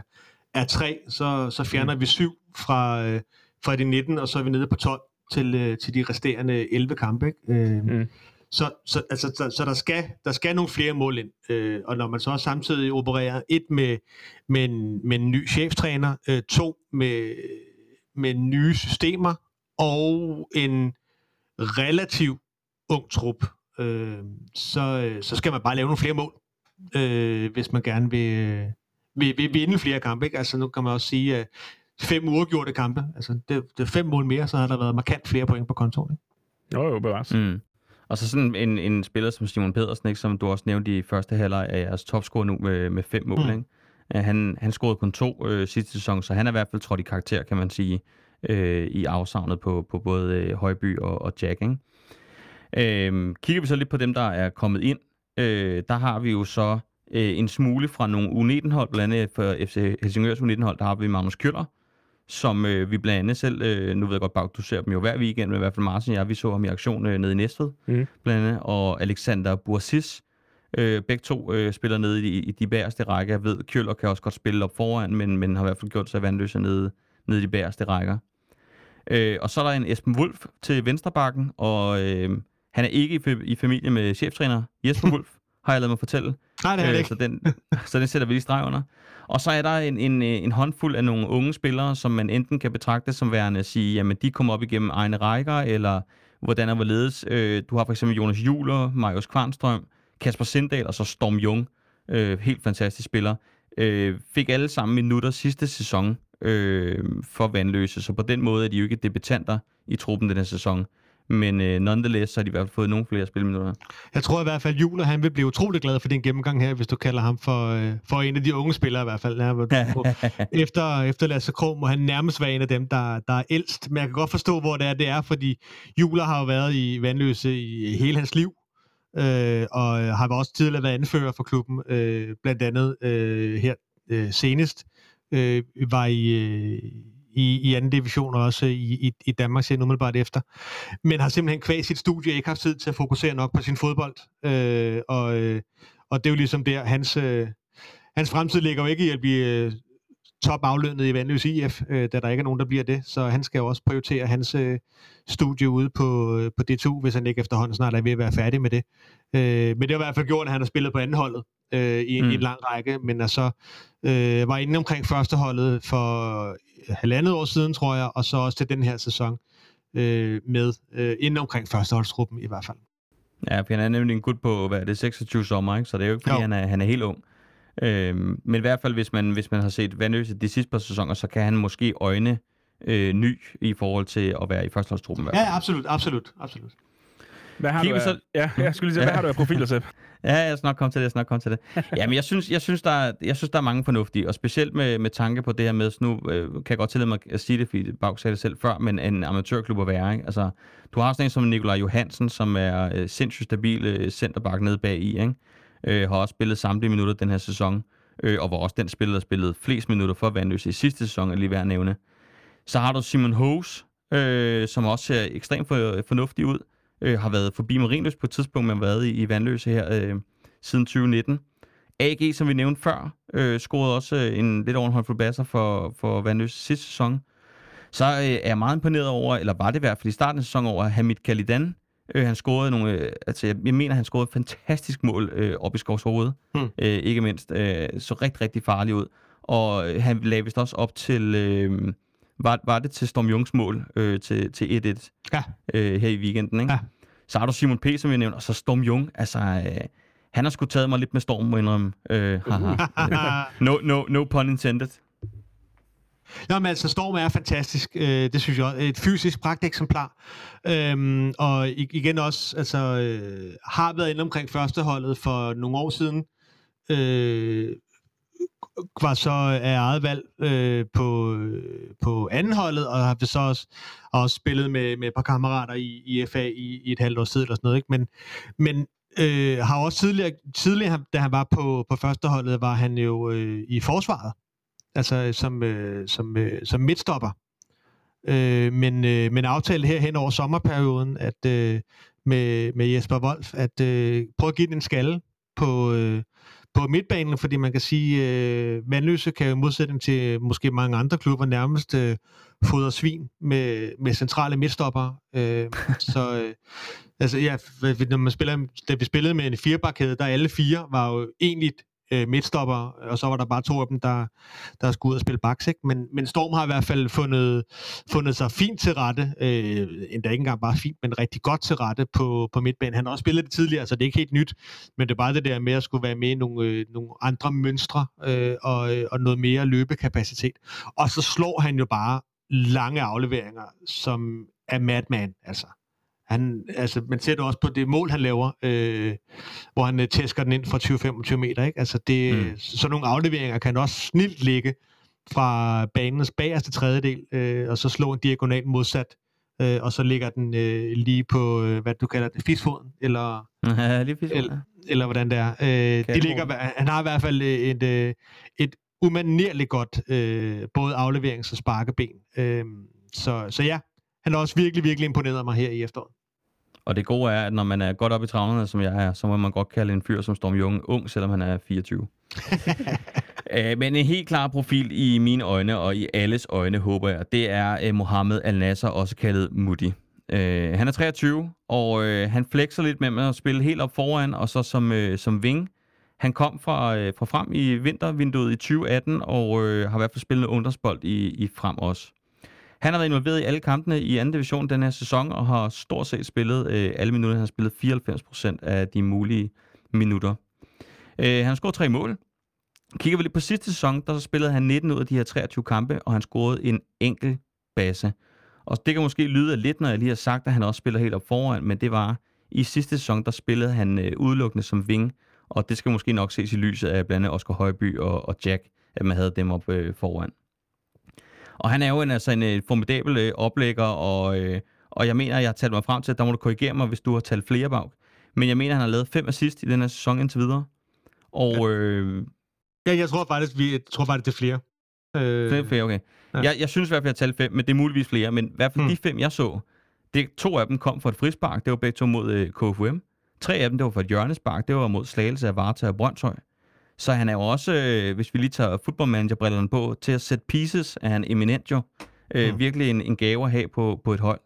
er tre, så, så fjerner mm. vi syv fra, øh, fra de 19, og så er vi nede på 12 til, øh, til de resterende 11 kampe. Ikke? Øh, mm. Så, så, altså, så, så der, skal, der skal nogle flere mål ind. Øh, og når man så samtidig opererer et med, med, en, med en ny cheftræner, øh, to med, med nye systemer, og en relativ ung trup, øh, så, så skal man bare lave nogle flere mål, øh, hvis man gerne vil, vil, vil vinde flere kampe. Ikke? Altså nu kan man også sige, at fem uafgjorte kampe, altså det, det er fem mål mere, så har der været markant flere point på kontoen. Ikke?
Jo, jo, bevares. Mm.
Og så sådan en, en spiller som Simon Pedersen, ikke, som du også nævnte i første halvleg af jeres topscore nu med, med fem mål. Mm. Ikke? Han, han scorede kun to øh, sidste sæson, så han er i hvert fald trådt i karakter, kan man sige, øh, i afsavnet på, på både øh, Højby og, og Jack. Ikke? Øh, kigger vi så lidt på dem, der er kommet ind, øh, der har vi jo så øh, en smule fra nogle U19-hold, blandt andet for FC Helsingørs U19-hold, der har vi Magnus Kjøller, som øh, vi blandt andet selv, øh, nu ved jeg godt, Bag, du ser dem jo hver weekend, men i hvert fald Martin og jeg, vi så ham i aktion øh, nede i Næstved, mm. blandt andet, og Alexander Bursis, øh, begge to øh, spiller nede i, i de bæreste rækker. Jeg ved, Kjøller kan også godt spille op foran, men, men har i hvert fald gjort sig vandløse nede, nede i de bæreste rækker. Øh, og så er der en Esben Wolf til venstrebakken, og øh, han er ikke i, i familie med cheftræner Jesper Wolf, har jeg lavet mig fortælle.
Nej, det er det øh, ikke.
Så den, så den sætter vi lige streg under. Og så er der en, en, en håndfuld af nogle unge spillere, som man enten kan betragte som værende at sige, jamen de kommer op igennem egne rækker, eller hvordan er hvorledes. Øh, du har for eksempel Jonas Juler, Marius Kvarnstrøm, Kasper Sindal og så Storm Jung. Øh, helt fantastisk spiller. Øh, fik alle sammen minutter sidste sæson øh, for Vandløse, så på den måde er de jo ikke debutanter i truppen den her sæson. Men øh, nonetheless, så har de i hvert fald fået nogle flere spilminutter.
Jeg tror i hvert fald, Juler han vil blive utrolig glad for din gennemgang her, hvis du kalder ham for, øh, for en af de unge spillere i hvert fald. Ja, efter, efter Lasse Krog må han nærmest være en af dem, der, der er ældst. Men jeg kan godt forstå, hvor det er, det er, fordi Juler har jo været i Vandløse i hele hans liv. Øh, og har også tidligere været anfører for klubben, øh, blandt andet øh, her øh, senest øh, var i, øh, i, i anden division og også i, i, i Danmark sen umiddelbart efter. Men har simpelthen kvæg sit studie ikke haft tid til at fokusere nok på sin fodbold. Øh, og, øh, og det er jo ligesom der, hans, øh, hans fremtid ligger jo ikke i at blive øh, top aflønnet i Vandløs IF, øh, da der ikke er nogen, der bliver det. Så han skal jo også prioritere hans øh, studie ude på, øh, på D2, hvis han ikke efterhånden snart er ved at være færdig med det. Øh, men det har i hvert fald gjort, at han har spillet på andenholdet øh, i, mm. i en lang række, men altså øh, var inde omkring førsteholdet for halvandet år siden, tror jeg, og så også til den her sæson øh, med øh, inden omkring førsteholdstruppen i hvert fald.
Ja, for han er nemlig en gut på, hvad er det, 26 sommer, ikke? så det er jo ikke, fordi jo. han er, han er helt ung. Øhm, men i hvert fald, hvis man, hvis man har set Vandøse de sidste par sæsoner, så kan han måske øjne øh, ny i forhold til at være i førsteholdstruppen.
Ja, absolut, absolut, absolut.
Hvad har du af, så... ja, jeg skulle lige sige, ja. hvad har du af profiler, Sepp?
ja, jeg skal nok komme til det, jeg skal nok komme til det. Ja, men jeg synes, jeg synes, der er, jeg synes, der er mange fornuftige, og specielt med, med tanke på det her med, nu øh, kan jeg godt tillade mig at sige det, fordi Bag sagde det selv før, men en amatørklub at være, ikke? Altså, du har sådan en som Nikolaj Johansen, som er øh, sindssygt stabil øh, centerback nede bag i, ikke? Øh, har også spillet samtlige minutter den her sæson, øh, og var også den spiller, der spillede flest minutter for Vandløse i sidste sæson, er lige værd at nævne. Så har du Simon Hose, øh, som også ser ekstremt for, fornuftig ud. Øh, har været forbi Marienløs på et tidspunkt, men har været i, i Vandløse her øh, siden 2019. AG, som vi nævnte før, øh, scorede også øh, en lidt over en håndfuld basser for, for Vandløse sidste sæson. Så øh, er jeg meget imponeret over, eller var det i hvert fald i starten af sæsonen over Hamid Kalidan. Øh, han scorede nogle, øh, altså jeg, jeg mener, han scorede et fantastisk mål øh, op i Skovs hoved. Hmm. Øh, ikke mindst. Øh, så rigtig, rigtig farlig ud. Og øh, han lagde vist også op til, øh, var, var det til Storm Jungs mål øh, til, til 1-1 ja. øh, her i weekenden. Ikke? Ja. Så har du Simon P., som jeg nævnte, og så Storm Jung. Altså, øh, han har sgu taget mig lidt med storm, må indrømme. Øh, no, no, no pun intended.
Nå, men altså, Storm er fantastisk. Øh, det synes jeg også. Et fysisk pragteksemplar. Øhm, og igen også, altså, øh, har været inde omkring førsteholdet for nogle år siden. Øh, var så af eget valg øh, på, øh, på andenholdet, og har så også, også spillet med, med et par kammerater i, i FA i, i et halvt år siden, eller sådan noget. Ikke? Men, men øh, har også tidligere, tidligere, da han var på, på førsteholdet, var han jo øh, i forsvaret altså øh, som, øh, som, øh, som midtstopper. Øh, men, øh, men aftalte her hen over sommerperioden, at øh, med, med Jesper Wolf, at øh, prøve at give den en skalle på, øh, på midtbanen, fordi man kan sige, øh, Vandløse kan jo modsætning til øh, måske mange andre klubber nærmest øh, fodre svin med, med centrale midtstopper. Øh, så øh, altså, ja, når man spiller, da vi spillede med en firebarkæde, der alle fire var jo egentlig øh, midtstopper, og så var der bare to af dem, der, der skulle ud og spille baks, ikke? Men, men Storm har i hvert fald fundet, fundet sig fint til rette, øh, endda ikke engang bare fint, men rigtig godt til rette på, på midtbanen. Han har også spillet det tidligere, så det er ikke helt nyt, men det er bare det der med at skulle være med i nogle, øh, nogle andre mønstre øh, og, øh, og noget mere løbekapacitet. Og så slår han jo bare lange afleveringer, som er madman, altså. Han, altså, man ser det også på det mål, han laver, øh, hvor han øh, tæsker den ind fra 20-25 meter. Ikke? Altså, det, mm. Sådan nogle afleveringer kan også snilt ligge fra banens bagerste tredjedel, øh, og så slå en diagonal modsat, øh, og så ligger den øh, lige på, øh, hvad du kalder det, fisfoden, eller,
ja, lige fisfoden,
eller, eller hvordan det er. Øh, de ligger, han har i hvert fald et, et, et umanerligt godt øh, både afleverings- og sparkeben. Øh, så, så ja, han har også virkelig, virkelig imponeret mig her i efteråret.
Og det gode er, at når man er godt oppe i travlerne, som jeg er, så må man godt kalde en fyr som Storm Jung ung, selvom han er 24. Æ, øh, men en helt klar profil i mine øjne, og i alles øjne, håber jeg, det er uh, Mohammed Al-Nasser, også kaldet Mudi. Uh, han er 23, og uh, han flexer lidt med at spille helt op foran, og så som, uh, som wing. Han kom fra, uh, fra frem i vintervinduet i 2018, og uh, har i hvert fald spillet ungdomsbold i, i frem også. Han har været involveret i alle kampene i anden division den her sæson, og har stort set spillet øh, alle minutter. Han har spillet 94% af de mulige minutter. Øh, han har scoret tre mål. Kigger vi lidt på sidste sæson, der så spillede han 19 ud af de her 23 kampe, og han scorede en enkelt base. Og det kan måske lyde lidt, når jeg lige har sagt, at han også spiller helt op foran, men det var i sidste sæson, der spillede han øh, udelukkende som ving, og det skal måske nok ses i lyset af blandt andet Oscar Højby og, og Jack, at man havde dem op øh, foran. Og han er jo en, altså en øh, formidabel øh, oplægger, og, øh, og jeg mener, jeg har talt mig frem til, at der må du korrigere mig, hvis du har talt flere bag. Men jeg mener, han har lavet fem assist i den her sæson indtil videre. Og, ja. Øh,
ja, jeg tror faktisk, vi, jeg tror faktisk, det er flere.
Øh, flere, flere, okay. Ja. Jeg, jeg synes i hvert fald, jeg har talt fem, men det er muligvis flere. Men i hvert fald hmm. de fem, jeg så, det, to af dem kom fra et frispark, det var begge to mod øh, KFUM. Tre af dem, det var fra et hjørnespark, det var mod Slagelse af Varta og Brøndshøj. Så han er jo også, øh, hvis vi lige tager fodboldmanagerbrillerne på, til at sætte pieces, er han eminent jo. Øh, mm. Virkelig en, en gave at have på, på et hold.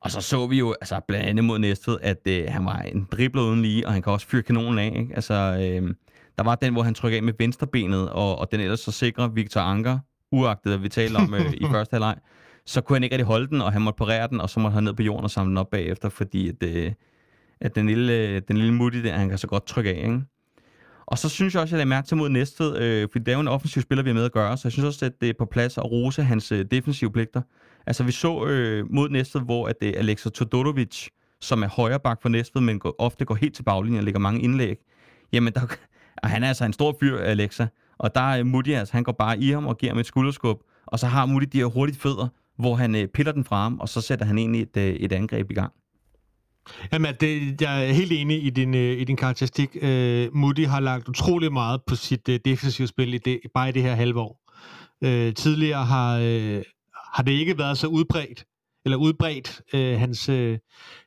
Og så så vi jo altså, blandt andet mod Næstved, at øh, han var en dribler uden lige, og han kan også fyre kanonen af. Ikke? Altså, øh, der var den, hvor han trykker af med venstrebenet, og, og den ellers så sikrer Victor Anker, uagtet at vi taler om øh, i første halvleg, så kunne han ikke rigtig holde den, og han måtte parere den, og så måtte han ned på jorden og samle den op bagefter, fordi at, øh, at den lille, den lille mutti der, han kan så godt trykke af. Ikke? Og så synes jeg også, at jeg lader mærke til mod Næstved, øh, fordi det er jo en offensiv spiller, vi er med at gøre, så jeg synes også, at det er på plads at rose hans øh, defensive pligter. Altså vi så øh, mod Næstved, hvor at øh, det er Alexa Todorovic, som er højre bak for Næstved, men går, ofte går helt til baglinjen og lægger mange indlæg. Jamen, der, og han er altså en stor fyr, Alexa. Og der er Moody, altså, han går bare i ham og giver ham et skulderskub. Og så har Moody de her hurtige fødder, hvor han øh, piller den fra ham, og så sætter han egentlig et, øh, et angreb i gang.
Jamen, det, jeg er helt enig i din, øh, i din karakteristik. Øh, Moody har lagt utrolig meget på sit øh, defensive spil i det, bare i det her halve år. Uh, tidligere har, øh, har det ikke været så udbredt eller udbredt øh, hans, øh,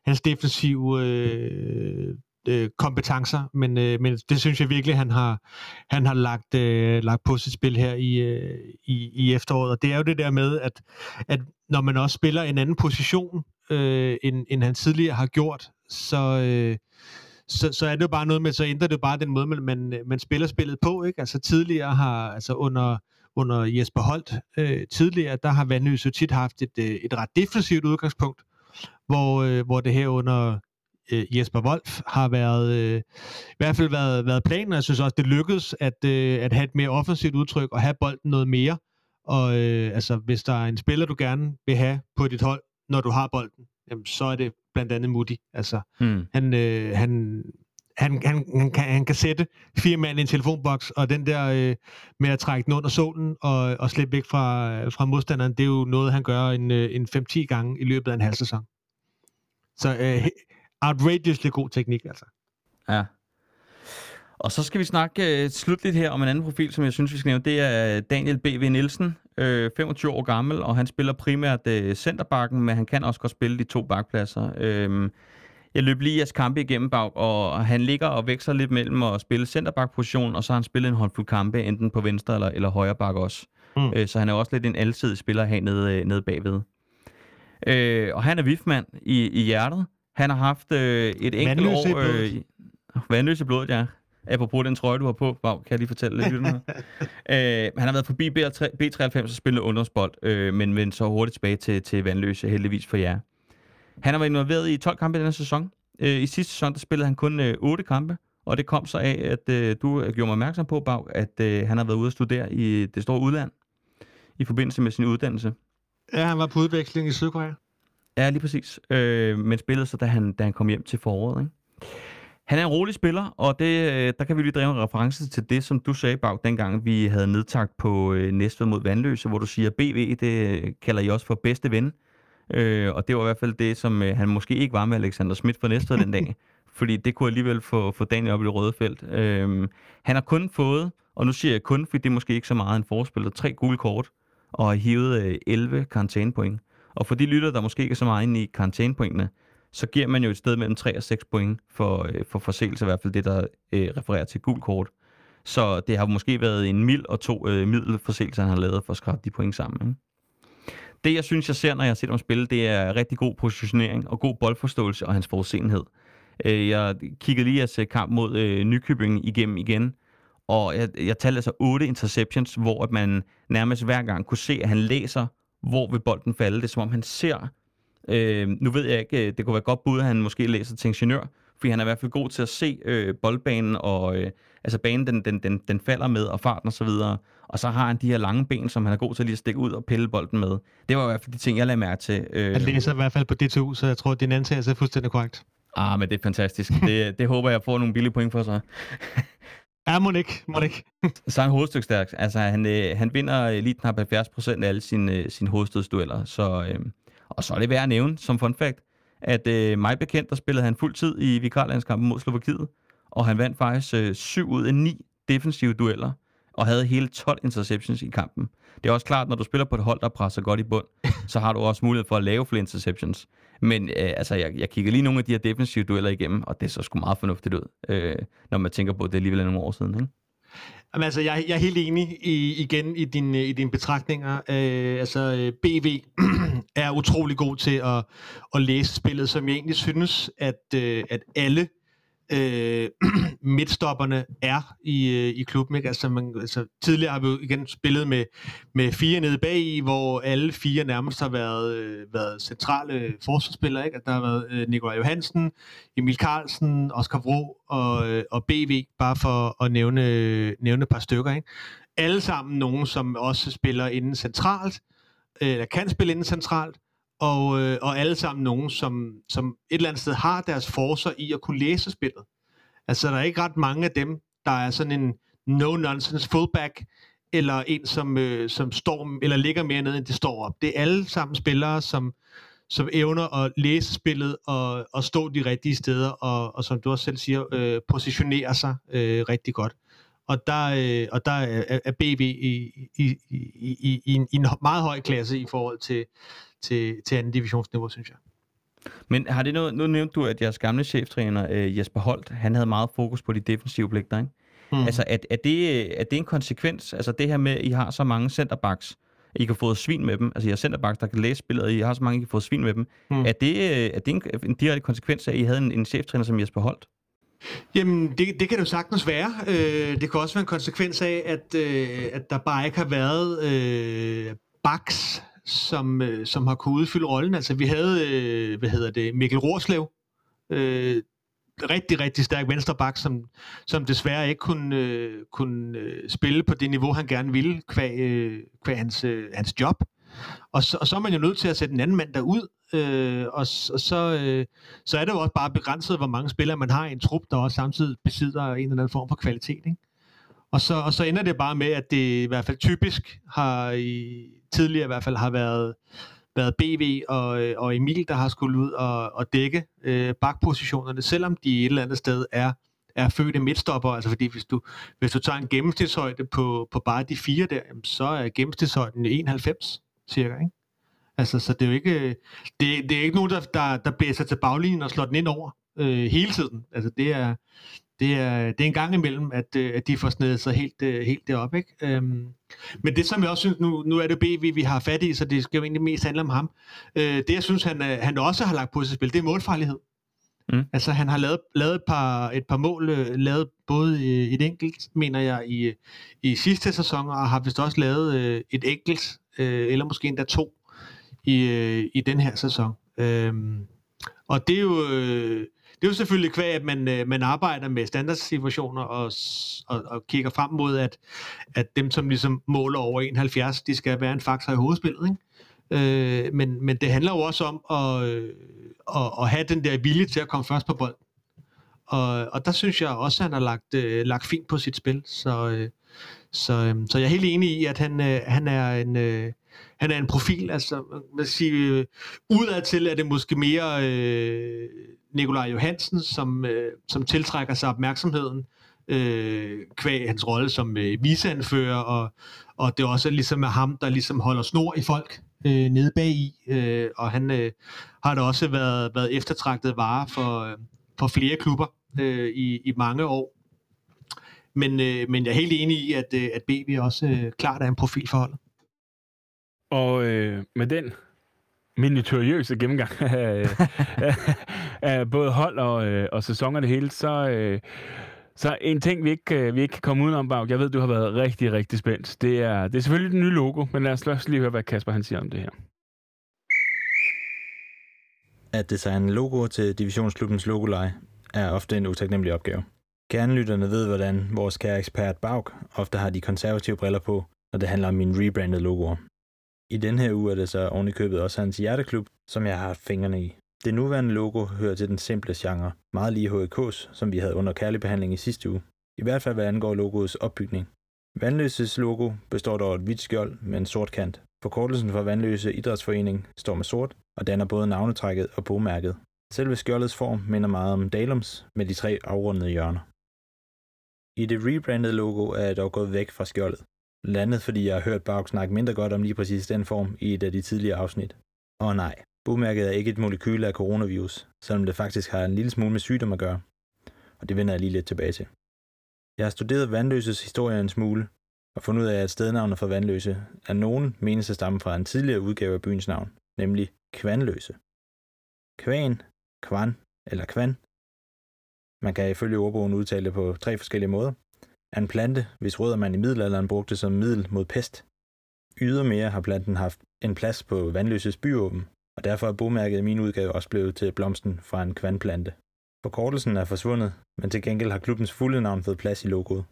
hans defensive øh, øh, kompetencer, men, øh, men det synes jeg virkelig, han har, han har lagt, øh, lagt på sit spil her i, øh, i, i efteråret. Og det er jo det der med, at, at når man også spiller en anden position, øh, end, end han tidligere har gjort, så, øh, så, så er det jo bare noget med, så ændrer det bare den måde, man, man, øh, man spiller spillet på. Ikke? Altså tidligere har, altså under, under Jesper Holt øh, tidligere, der har Vandløse tit haft et, øh, et ret defensivt udgangspunkt, hvor, øh, hvor det her under øh, Jesper Wolf har været, øh, i hvert fald været, været planen, og jeg synes også, det lykkedes at, øh, at have et mere offensivt udtryk og have bolden noget mere. Og øh, altså, hvis der er en spiller, du gerne vil have på dit hold, når du har bolden, jamen, så er det blandt andet Moody. Altså, mm. han, øh, han, han, han, han, kan, han kan sætte fire mand i en telefonboks, og den der øh, med at trække den under solen og, og slippe væk fra, fra modstanderen, det er jo noget, han gør en, øh, en 5-10 gange i løbet af en halv sæson. Så øh, outrageously god teknik, altså.
Ja. Og så skal vi snakke uh, slutligt her om en anden profil, som jeg synes, vi skal nævne. Det er Daniel B.V. Nielsen, øh, 25 år gammel, og han spiller primært uh, centerbakken, men han kan også godt spille de to bakpladser. Øh, jeg løb lige jeres kampe igennem bag, og han ligger og vækser lidt mellem at spille centerback-position, og så har han spillet en håndfuld kampe, enten på venstre eller, eller højre bak også. Mm. Øh, så han er også lidt en alsidig spiller her nede, nede bagved. Øh, og han er vifmand i, i hjertet. Han har haft øh, et enkelt Vandløse år... Øh, vandløse blodet, ja. Apropos den trøje, du har på, Bag, kan jeg lige fortælle lidt? øh, han har været forbi B93 og spillet ungdomsbold, øh, men, men så hurtigt tilbage til, til Vandløse, heldigvis for jer. Han har været involveret i 12 kampe i denne sæson. Øh, I sidste sæson der spillede han kun øh, 8 kampe, og det kom så af, at øh, du gjorde mig opmærksom på, Bag, at øh, han har været ude at studere i det store udland i forbindelse med sin uddannelse.
Ja, han var på udveksling i Sydkorea.
Ja, lige præcis. Øh, men spillede så, da han, da han kom hjem til foråret. Ikke? Han er en rolig spiller, og det, øh, der kan vi lige drive en reference til det, som du sagde, Bag, dengang vi havde nedtagt på øh, Næstved mod Vandløse, hvor du siger, BV, det kalder I også for bedste ven. Øh, og det var i hvert fald det, som øh, han måske ikke var med Alexander Schmidt for Næstved den dag. fordi det kunne alligevel få, få Daniel op i det røde felt. Øh, han har kun fået, og nu siger jeg kun, fordi det er måske ikke så meget en forspiller, tre gule kort, og har hivet øh, 11 karantænepoint. Og for de lytter, der måske ikke er så meget inde i karantænepointene, så giver man jo et sted mellem 3 og 6 point for, øh, for forseelse, i hvert fald det, der øh, refererer til gul kort. Så det har måske været en mild og to øh, middelforseelser, han har lavet for at skrabe de point sammen. Ikke? Det, jeg synes, jeg ser, når jeg ser ham spille, det er rigtig god positionering og god boldforståelse og hans forudsenhed. Øh, jeg kiggede lige at kamp mod øh, Nykøbing igennem igen, og jeg, jeg talte altså otte interceptions, hvor at man nærmest hver gang kunne se, at han læser, hvor vil bolden falde. Det er som om, han ser... Øh, nu ved jeg ikke, det kunne være godt bud, at han måske læser til ingeniør, fordi han er i hvert fald god til at se øh, boldbanen, og øh, altså banen, den, den, den, den falder med, og farten og så videre. Og så har han de her lange ben, som han er god til lige at stikke ud og pille bolden med. Det var i hvert fald de ting, jeg lagde mærke til.
Øh, han læser i hvert fald på DTU, så jeg tror, at din antagelse er fuldstændig korrekt.
Ah, men det er fantastisk. det, det håber jeg får nogle billige point for sig.
Ja, må ikke, må ikke.
så er han hovedstykstærk. Altså, han, øh, han vinder lige knap 70 procent af alle sine, øh, sine hovedstødsdueller. Så, øh, og så er det værd at nævne som fun fact, at øh, mig bekendt, der spillede han fuld tid i vikarlandskampen mod Slovakiet, og han vandt faktisk øh, 7 ud af 9 defensive dueller, og havde hele 12 interceptions i kampen. Det er også klart, når du spiller på et hold, der presser godt i bund, så har du også mulighed for at lave flere interceptions. Men øh, altså, jeg, jeg kigger lige nogle af de her defensive dueller igennem, og det så sgu meget fornuftigt ud, øh, når man tænker på, at det alligevel er nogle år siden. Ikke?
Jamen, altså, jeg, jeg er helt enig i, igen i, din, i dine betragtninger. Øh, altså, øh, BV er utrolig god til at, at læse spillet, som jeg egentlig synes, at, øh, at alle øh, midtstopperne er i, øh, i klubben. Ikke? Altså, man, altså, tidligere har vi jo igen spillet med, med fire nede bag i, hvor alle fire nærmest har været, øh, været centrale forsvarsspillere. Ikke? Der har været øh, Nikolaj Johansen, Emil Carlsen, Oscar Vro og, øh, og BV, bare for at nævne, nævne et par stykker. Ikke? Alle sammen nogen, som også spiller inden centralt, øh, eller kan spille inden centralt, og, øh, og alle sammen nogen, som, som et eller andet sted har deres forser i at kunne læse spillet. Altså, der er ikke ret mange af dem, der er sådan en no-nonsense fullback, eller en, som, øh, som står, eller ligger mere ned, end det står op. Det er alle sammen spillere, som, som evner at læse spillet og, og stå de rigtige steder, og, og som du også selv siger, øh, positionere sig øh, rigtig godt. Og der, øh, og der er, er BB i, i, i, i, i, en, i en meget høj klasse i forhold til, til, til anden divisionsniveau, synes jeg.
Men har det noget, nu nævnte du, at jeres gamle cheftræner, øh, Jesper Holt, han havde meget fokus på de defensive pligter, ikke? Mm. Altså, er, er, det, er det en konsekvens? Altså, det her med, at I har så mange centerbacks, I kan få svin med dem. Altså, I har centerbacks, der kan læse spillet, I har så mange, I kan få svin med dem. Mm. Er det, øh, er det en, en direkte konsekvens af, at I havde en, en cheftræner som Jesper Holt?
Jamen, det, det kan det jo sagtens være. Øh, det kan også være en konsekvens af, at, øh, at der bare ikke har været øh, backs, som, øh, som har kunnet udfylde rollen. Altså, vi havde, øh, hvad hedder det, Mikkel Rorslev, øh, rigtig, rigtig stærk venstreback, som, som desværre ikke kunne, øh, kunne øh, spille på det niveau, han gerne ville, kvæg, øh, kvæg hans, øh, hans job. Og så, og så er man jo nødt til at sætte en anden mand derud, øh, og, og så, øh, så er det jo også bare begrænset, hvor mange spillere man har i en trup, der også samtidig besidder en eller anden form for kvalitet. Ikke? Og, så, og så ender det bare med, at det i hvert fald typisk har i, tidligere i hvert fald har været været BV og, øh, og Emil, der har skulle ud og, og dække øh, bakpositionerne, selvom de et eller andet sted er er fødte midtstopper, altså fordi hvis du, hvis du tager en gennemsnitshøjde på, på bare de fire der, så er gennemsnitshøjden 91 cirka, ikke? Altså, så det er jo ikke, det, det er ikke nogen, der, der, der blæser til baglinjen og slår den ind over øh, hele tiden. Altså, det er, det er, det er en gang imellem, at, øh, at de får snedet sig helt, øh, helt derop. Ikke? Øhm, men det, som jeg også synes, nu, nu er det BV, vi har fat i, så det skal jo egentlig mest handle om ham. Øh, det, jeg synes, han, han også har lagt på sit spil, det er målfarlighed. Mm. Altså, han har lavet, lavet et, par, et par mål, lavet både et enkelt, mener jeg, i, i sidste sæson, og har vist også lavet et enkelt, eller måske endda to, i, øh, i den her sæson. Øhm, og det er jo øh, det er jo selvfølgelig kvæg, at man, øh, man arbejder med standardsituationer og, og, og kigger frem mod, at, at dem, som ligesom måler over 71, de skal være en faktor i hovedspillet. Ikke? Øh, men, men det handler jo også om at, øh, at, at have den der vilje til at komme først på bolden. Og, og der synes jeg også, at han har lagt, øh, lagt fint på sit spil. Så, øh, så, øhm, så jeg er helt enig i, at han, øh, han er en... Øh, han er en profil, altså, man sige, øh, udadtil er det måske mere øh, Nikolaj Johansen, som, øh, som tiltrækker sig opmærksomheden, øh, kvæg hans rolle som øh, viseanfører, og, og det er også ligesom med ham, der ligesom holder snor i folk øh, nede bag i, øh, og han øh, har da også været, været eftertragtet vare for, øh, for flere klubber øh, i, i mange år. Men, øh, men jeg er helt enig i, at, øh, at BB også øh, klart er en profil for holdet.
Og øh, med den minuturiøse gennemgang af, af både hold og, øh, og sæson og det hele, så, øh, så en ting, vi ikke, øh, vi ikke kan komme udenom, Bag, jeg ved, du har været rigtig, rigtig spændt. Det er, det er selvfølgelig det nye logo, men lad os først lige høre, hvad Kasper han siger om det her.
At designe logo til divisionsklubbens logoleje er ofte en utaknemmelig opgave. Kernelytterne ved, hvordan vores kære ekspert Bauk ofte har de konservative briller på, når det handler om mine rebrandede logoer. I den her uge er det så ovenikøbet også hans hjerteklub, som jeg har haft fingrene i. Det nuværende logo hører til den simple genre, meget lige HK's, som vi havde under kærlig behandling i sidste uge. I hvert fald hvad angår logoets opbygning. Vandløses logo består dog af et hvidt skjold med en sort kant. Forkortelsen for Vandløse Idrætsforening står med sort og danner både navnetrækket og bogmærket. Selve skjoldets form minder meget om Dalums med de tre afrundede hjørner. I det rebrandede logo er jeg dog gået væk fra skjoldet. Landet, fordi jeg har hørt Bauk snakke mindre godt om lige præcis den form i et af de tidligere afsnit. Og nej, bogmærket er ikke et molekyle af coronavirus, selvom det faktisk har en lille smule med sygdom at gøre. Og det vender jeg lige lidt tilbage til. Jeg har studeret Vandløses historie en smule, og fundet ud af, at stednavnet for Vandløse er nogen menes at stamme fra en tidligere udgave af byens navn, nemlig Kvanløse. Kvan, Kvan eller Kvan. Man kan ifølge ordbogen udtale det på tre forskellige måder, er en plante, hvis rødder man i middelalderen brugte som middel mod pest. Ydermere har planten haft en plads på Vandløses byåben, og derfor er bogmærket i min udgave også blevet til blomsten fra en kvandplante. Forkortelsen er forsvundet, men til gengæld har klubbens fulde navn fået plads i logoet.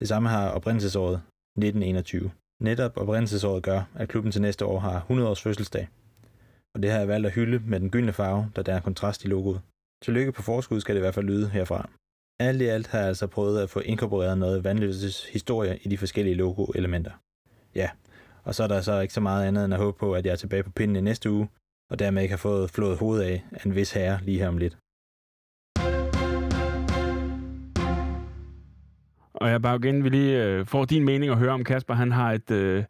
Det samme har oprindelsesåret 1921. Netop oprindelsesåret gør, at klubben til næste år har 100 års fødselsdag. Og det har jeg valgt at hylde med den gyldne farve, der der er kontrast i logoet. Tillykke på forskud skal det i hvert fald lyde herfra. Alt i alt har jeg altså prøvet at få inkorporeret noget vandløses historie i de forskellige logo-elementer. Ja, og så er der så ikke så meget andet end at håbe på, at jeg er tilbage på pinden i næste uge, og dermed ikke har fået flået hovedet af en vis herre lige her om lidt.
Og jeg bare igen vil lige øh, få din mening og høre om Kasper. Han har et, øh,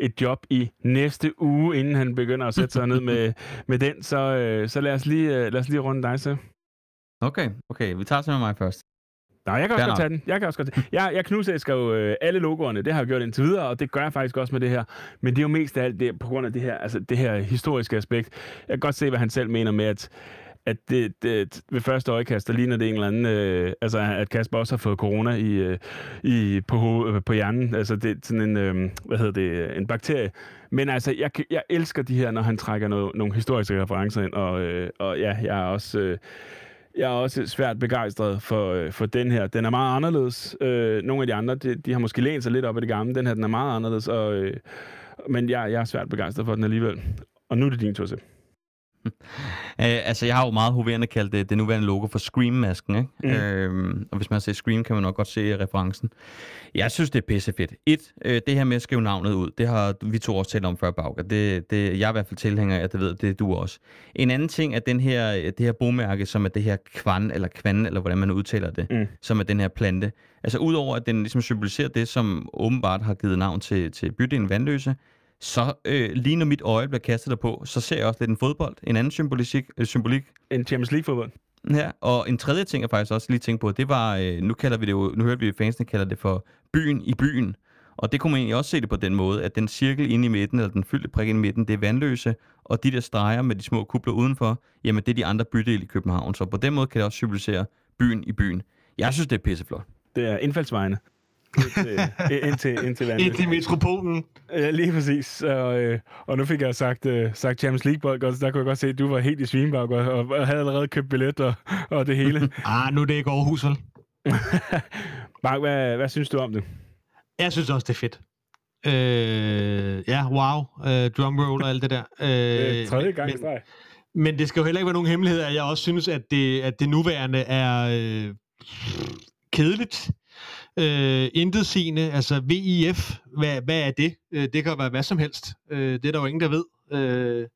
et job i næste uge, inden han begynder at sætte sig ned med, med den. Så, øh, så lad, os lige, øh, lad os lige runde dig så.
Okay, okay. Vi tager simpelthen mig først.
Nej, jeg kan
Fair
også godt tage den. Jeg kan også godt tage. Jeg, jeg knuselsker jo øh, alle logoerne. Det har jeg gjort indtil videre, og det gør jeg faktisk også med det her. Men det er jo mest af alt det, på grund af det her, altså det her historiske aspekt. Jeg kan godt se, hvad han selv mener med, at at det, det, ved første øjekast, der ligner det en eller anden, øh, altså at Kasper også har fået corona i, øh, i, på, ho- øh, på hjernen. Altså det er sådan en, øh, hvad hedder det, en bakterie. Men altså, jeg, jeg elsker de her, når han trækker noget, nogle historiske referencer ind, og, øh, og ja, jeg er også... Øh, jeg er også svært begejstret for, øh, for den her. Den er meget anderledes. Øh, nogle af de andre, de, de har måske lænet sig lidt op af det gamle. Den her, den er meget anderledes, og, øh, men jeg, jeg er svært begejstret for den alligevel. Og nu er det din tur, Sepp.
Øh, altså, jeg har jo meget hoverende kaldt det, det nuværende logo for Scream-masken, ikke?
Mm.
Øhm, og hvis man ser Scream, kan man nok godt se referencen. Jeg synes, det er pissefedt. Et, øh, det her med at skrive navnet ud, det har vi to også talt om før, Bauker. Det, det, jeg er i hvert fald tilhænger af, det ved det er du også. En anden ting er den her, det her bomærke, som er det her kvan, eller kvan, eller hvordan man udtaler det,
mm.
som er den her plante. Altså, udover at den ligesom symboliserer det, som åbenbart har givet navn til, til bydelen Vandløse, så øh, lige når mit øje bliver kastet derpå, så ser jeg også lidt en fodbold, en anden symbolik, øh, symbolik
En Champions League-fodbold.
Ja, og en tredje ting, jeg faktisk også lige tænkte på, det var, øh, nu kalder vi det jo, nu hørte vi at fansene kalder det for byen i byen. Og det kunne man egentlig også se det på den måde, at den cirkel inde i midten, eller den fyldte prik inde i midten, det er vandløse, og de der streger med de små kubler udenfor, jamen det er de andre bydele i København. Så på den måde kan det også symbolisere byen i byen. Jeg synes, det er pisseflot.
Det er indfaldsvejene. Indtil, indtil, indtil vandet.
Ind til metropolen.
Ja, lige præcis. Og, øh, og nu fik jeg sagt, øh, sagt Champions League-bold, og der kunne jeg godt se, at du var helt i svinbak, og, og havde allerede købt billet og, og det hele.
Ah, nu er det ikke Aarhus, vel?
Mark, hvad, hvad synes du om det?
Jeg synes også, det er fedt. Øh, ja, wow. Øh, drumroll og alt det der. Øh,
Øh, tredje gang i
men, men det skal jo heller ikke være nogen hemmelighed, at jeg også synes, at det, at det nuværende er øh, kedeligt. Øh, intetsigende, altså VIF, hvad, hvad er det? Øh, det kan jo være hvad som helst. Øh, det er der jo ingen, der ved. Øh,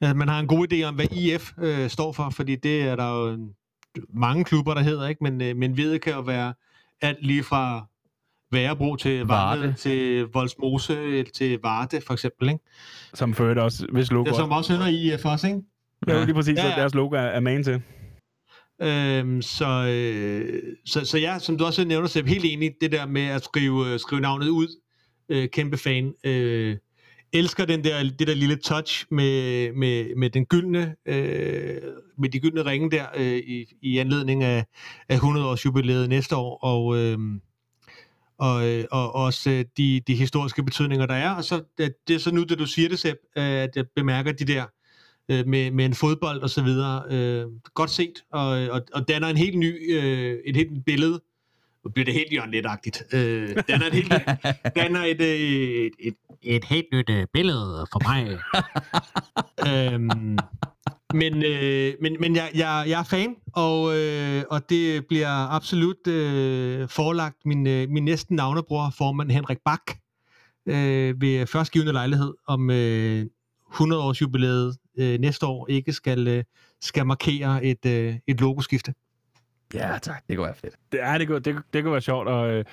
at man har en god idé om, hvad IF øh, står for, fordi det er der jo en- mange klubber, der hedder, ikke? Men, øh, men ved kan jo være alt lige fra Værebro til Varde,
Varde.
til Voldsmose til Varde, for eksempel, ikke?
Som øvrigt også, hvis logo
Det som også hedder IF også, ikke?
Ja, lige præcis,
Ja,
ja,
ja.
deres logo er, er man til.
Øhm, så, øh, så, så jeg, som du også nævner, Sepp, helt enig det der med at skrive, øh, skrive navnet ud. Øh, kæmpe fan. Øh, elsker den der, det der lille touch med, med, med den gyldne, øh, med de gyldne ringe der øh, i, i anledning af, af 100 års jubilæet næste år, og, øh, og, øh, og også øh, de, de historiske betydninger, der er. Og så det, det er så nu, da du siger det, Sepp, at jeg bemærker de der øh, med, med en fodbold og så videre. Øh, godt set, og, og, og danner en helt ny, øh, et helt nyt billede. Nu bliver det helt Jørgen Letagtigt. Øh, danner et helt danner et, øh, et, et, et helt nyt øh, billede for mig. øhm, men, øh, men, men jeg, jeg, jeg er fan, og, øh, og det bliver absolut øh, forelagt min, øh, min næste navnebror, formand Henrik Bak, øh, ved førstgivende lejlighed om øh, 100 års jubilæet øh, næste år ikke skal, øh, skal markere et, øh, et logoskifte.
Ja, tak. Det kunne være fedt.
Det, er, det, kunne, det, det kunne være sjovt, og, øh,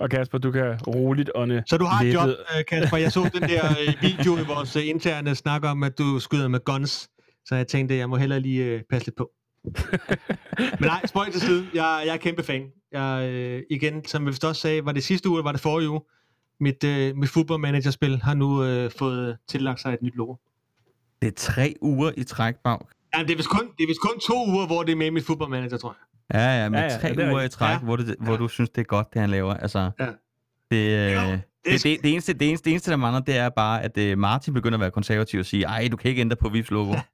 og Kasper, du kan roligt ånde
Så du har et job, øh, Kasper. Jeg så den der øh, video i vores interne snak om, at du skyder med guns. Så jeg tænkte, jeg må hellere lige passe lidt på. Men nej, spøj til side. Jeg, jeg er kæmpe fan. Jeg, igen, som vi vist også sagde, var det sidste uge, eller var det forrige uge? Mit, øh, mit fodboldmanagerspil har nu øh, fået tillagt sig et nyt logo.
Det er tre uger i træk, Bag.
Ja, det er, vist kun, det er vist kun to uger, hvor det er med i mit fodboldmanager, tror jeg.
Ja, ja, med
Ja,
ja,
ja,
ja, tre
er
uger i træk,
Ja.
ja. hvor, det, hvor
Ja.
du synes, det er godt, det han laver. Altså,
Ja.
det, øh,
Jo,
det, det, det, det, eneste, det, eneste, det eneste, der mangler, det er bare, at øh, Martin begynder at være konservativ og sige, ej, du kan ikke ændre på Vips logo.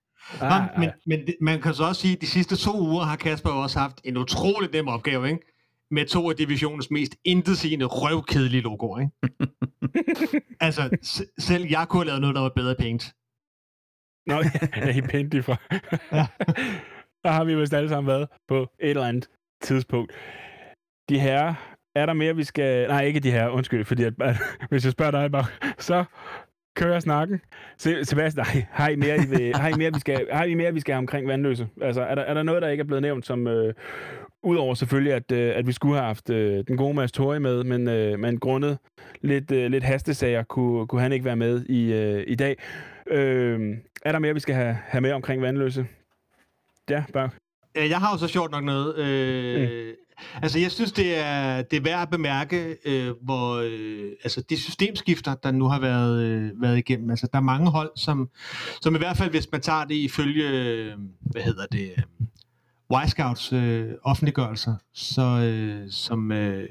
Ah, men, men det, man kan så også sige, at de sidste to uger har Kasper også haft en utrolig nem opgave, ikke? Med to af divisionens mest intetsigende røvkedelige logoer, ikke? altså, s- selv jeg kunne have lavet noget, der var bedre paint.
Nå, ja, i pænt fra.
Ja.
Der har vi vist alle sammen været på et eller andet tidspunkt. De her, er der mere, vi skal... Nej, ikke de her, undskyld, fordi at, at, hvis jeg spørger dig bare, så kører snakken. Se, Sebastian, nej, har I mere, I vil, har I mere, vi skal, har I mere, vi skal have omkring vandløse? Altså, er der, er der noget, der ikke er blevet nævnt, som, øh, udover selvfølgelig, at, øh, at vi skulle have haft øh, den gode Mads Tori med, men, øh, men grundet lidt, øh, lidt hastesager, kunne, kunne han ikke være med i, øh, i dag. Øh, er der mere, vi skal have, have med omkring vandløse? Ja, bare.
Jeg har jo så sjovt nok noget. Øh, mm. Altså, jeg synes, det er, det er værd at bemærke, øh, hvor øh, altså, de systemskifter, der nu har været, øh, været igennem. Altså, der er mange hold, som, som i hvert fald, hvis man tager det ifølge, øh, hvad hedder det, øh, Y-Scouts øh, offentliggørelser, så, øh, som, øh,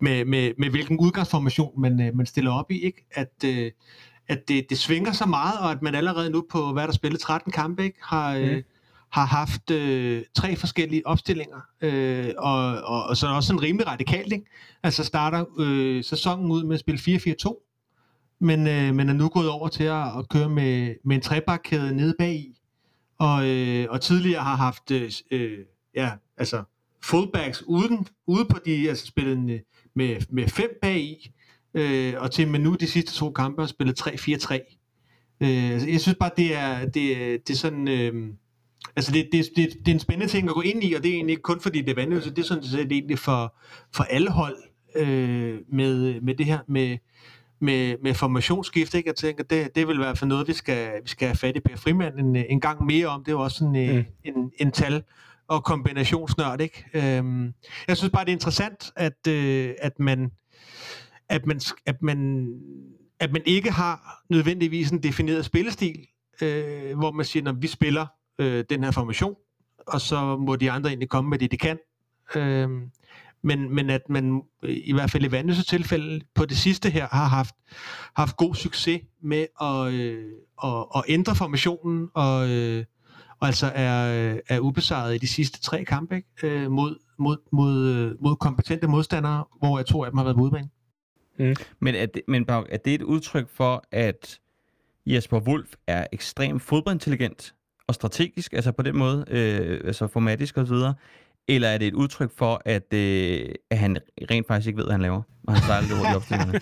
med, med, med hvilken udgangsformation man, øh, man stiller op i, ikke? at, øh, at det, det svinger så meget, og at man allerede nu på, hvad der spillet, 13 kampe, ikke? har... Øh, mm har haft øh, tre forskellige opstillinger, øh, og, og, og så er også en rimelig radikalt, ikke? Altså starter øh, sæsonen ud med at spille 4-4-2, men, øh, men er nu gået over til at, at køre med, med en trebakkæde nede bag i, og, øh, og tidligere har haft øh, øh, ja, altså fullbacks uden, ude på de, altså spillet med, med fem bag i, øh, og til nu de sidste to kampe har spillet 3-4-3. Øh, altså, jeg synes bare, det er, det, det er sådan... Øh, Altså det, det, det, det er en spændende ting at gå ind i, og det er egentlig ikke kun fordi det er vandløse, det er sådan set egentlig for, for alle hold øh, med, med det her med, med, med formationsskift. Ikke? Jeg tænker, det, det vil være for noget, vi skal, vi skal have fat i Per Frimand en, en gang mere om. Det er jo også sådan, øh, mm. en, en tal og kombinationsnørd. Ikke? Øhm, jeg synes bare, det er interessant, at, øh, at man at man, at man at man ikke har nødvendigvis en defineret spillestil, øh, hvor man siger, når vi spiller øh, den her formation, og så må de andre egentlig komme med det, de kan. Øh, men, men at man i hvert fald i Vandløse tilfælde på det sidste her har haft, haft god succes med at, øh, at, at ændre formationen og, øh, og altså er, er ubesejret i de sidste tre kampe ikke? Øh, mod, mod, mod, mod kompetente modstandere, hvor jeg to af dem har været på udbanen.
Mm. Men, er det, men er det et udtryk for, at Jesper Wolf er ekstremt fodboldintelligent, og strategisk, altså på den måde, øh, altså formatisk videre, eller er det et udtryk for, at, øh, at han rent faktisk ikke ved, hvad han laver, og han sejler det hurtigt opstillingerne?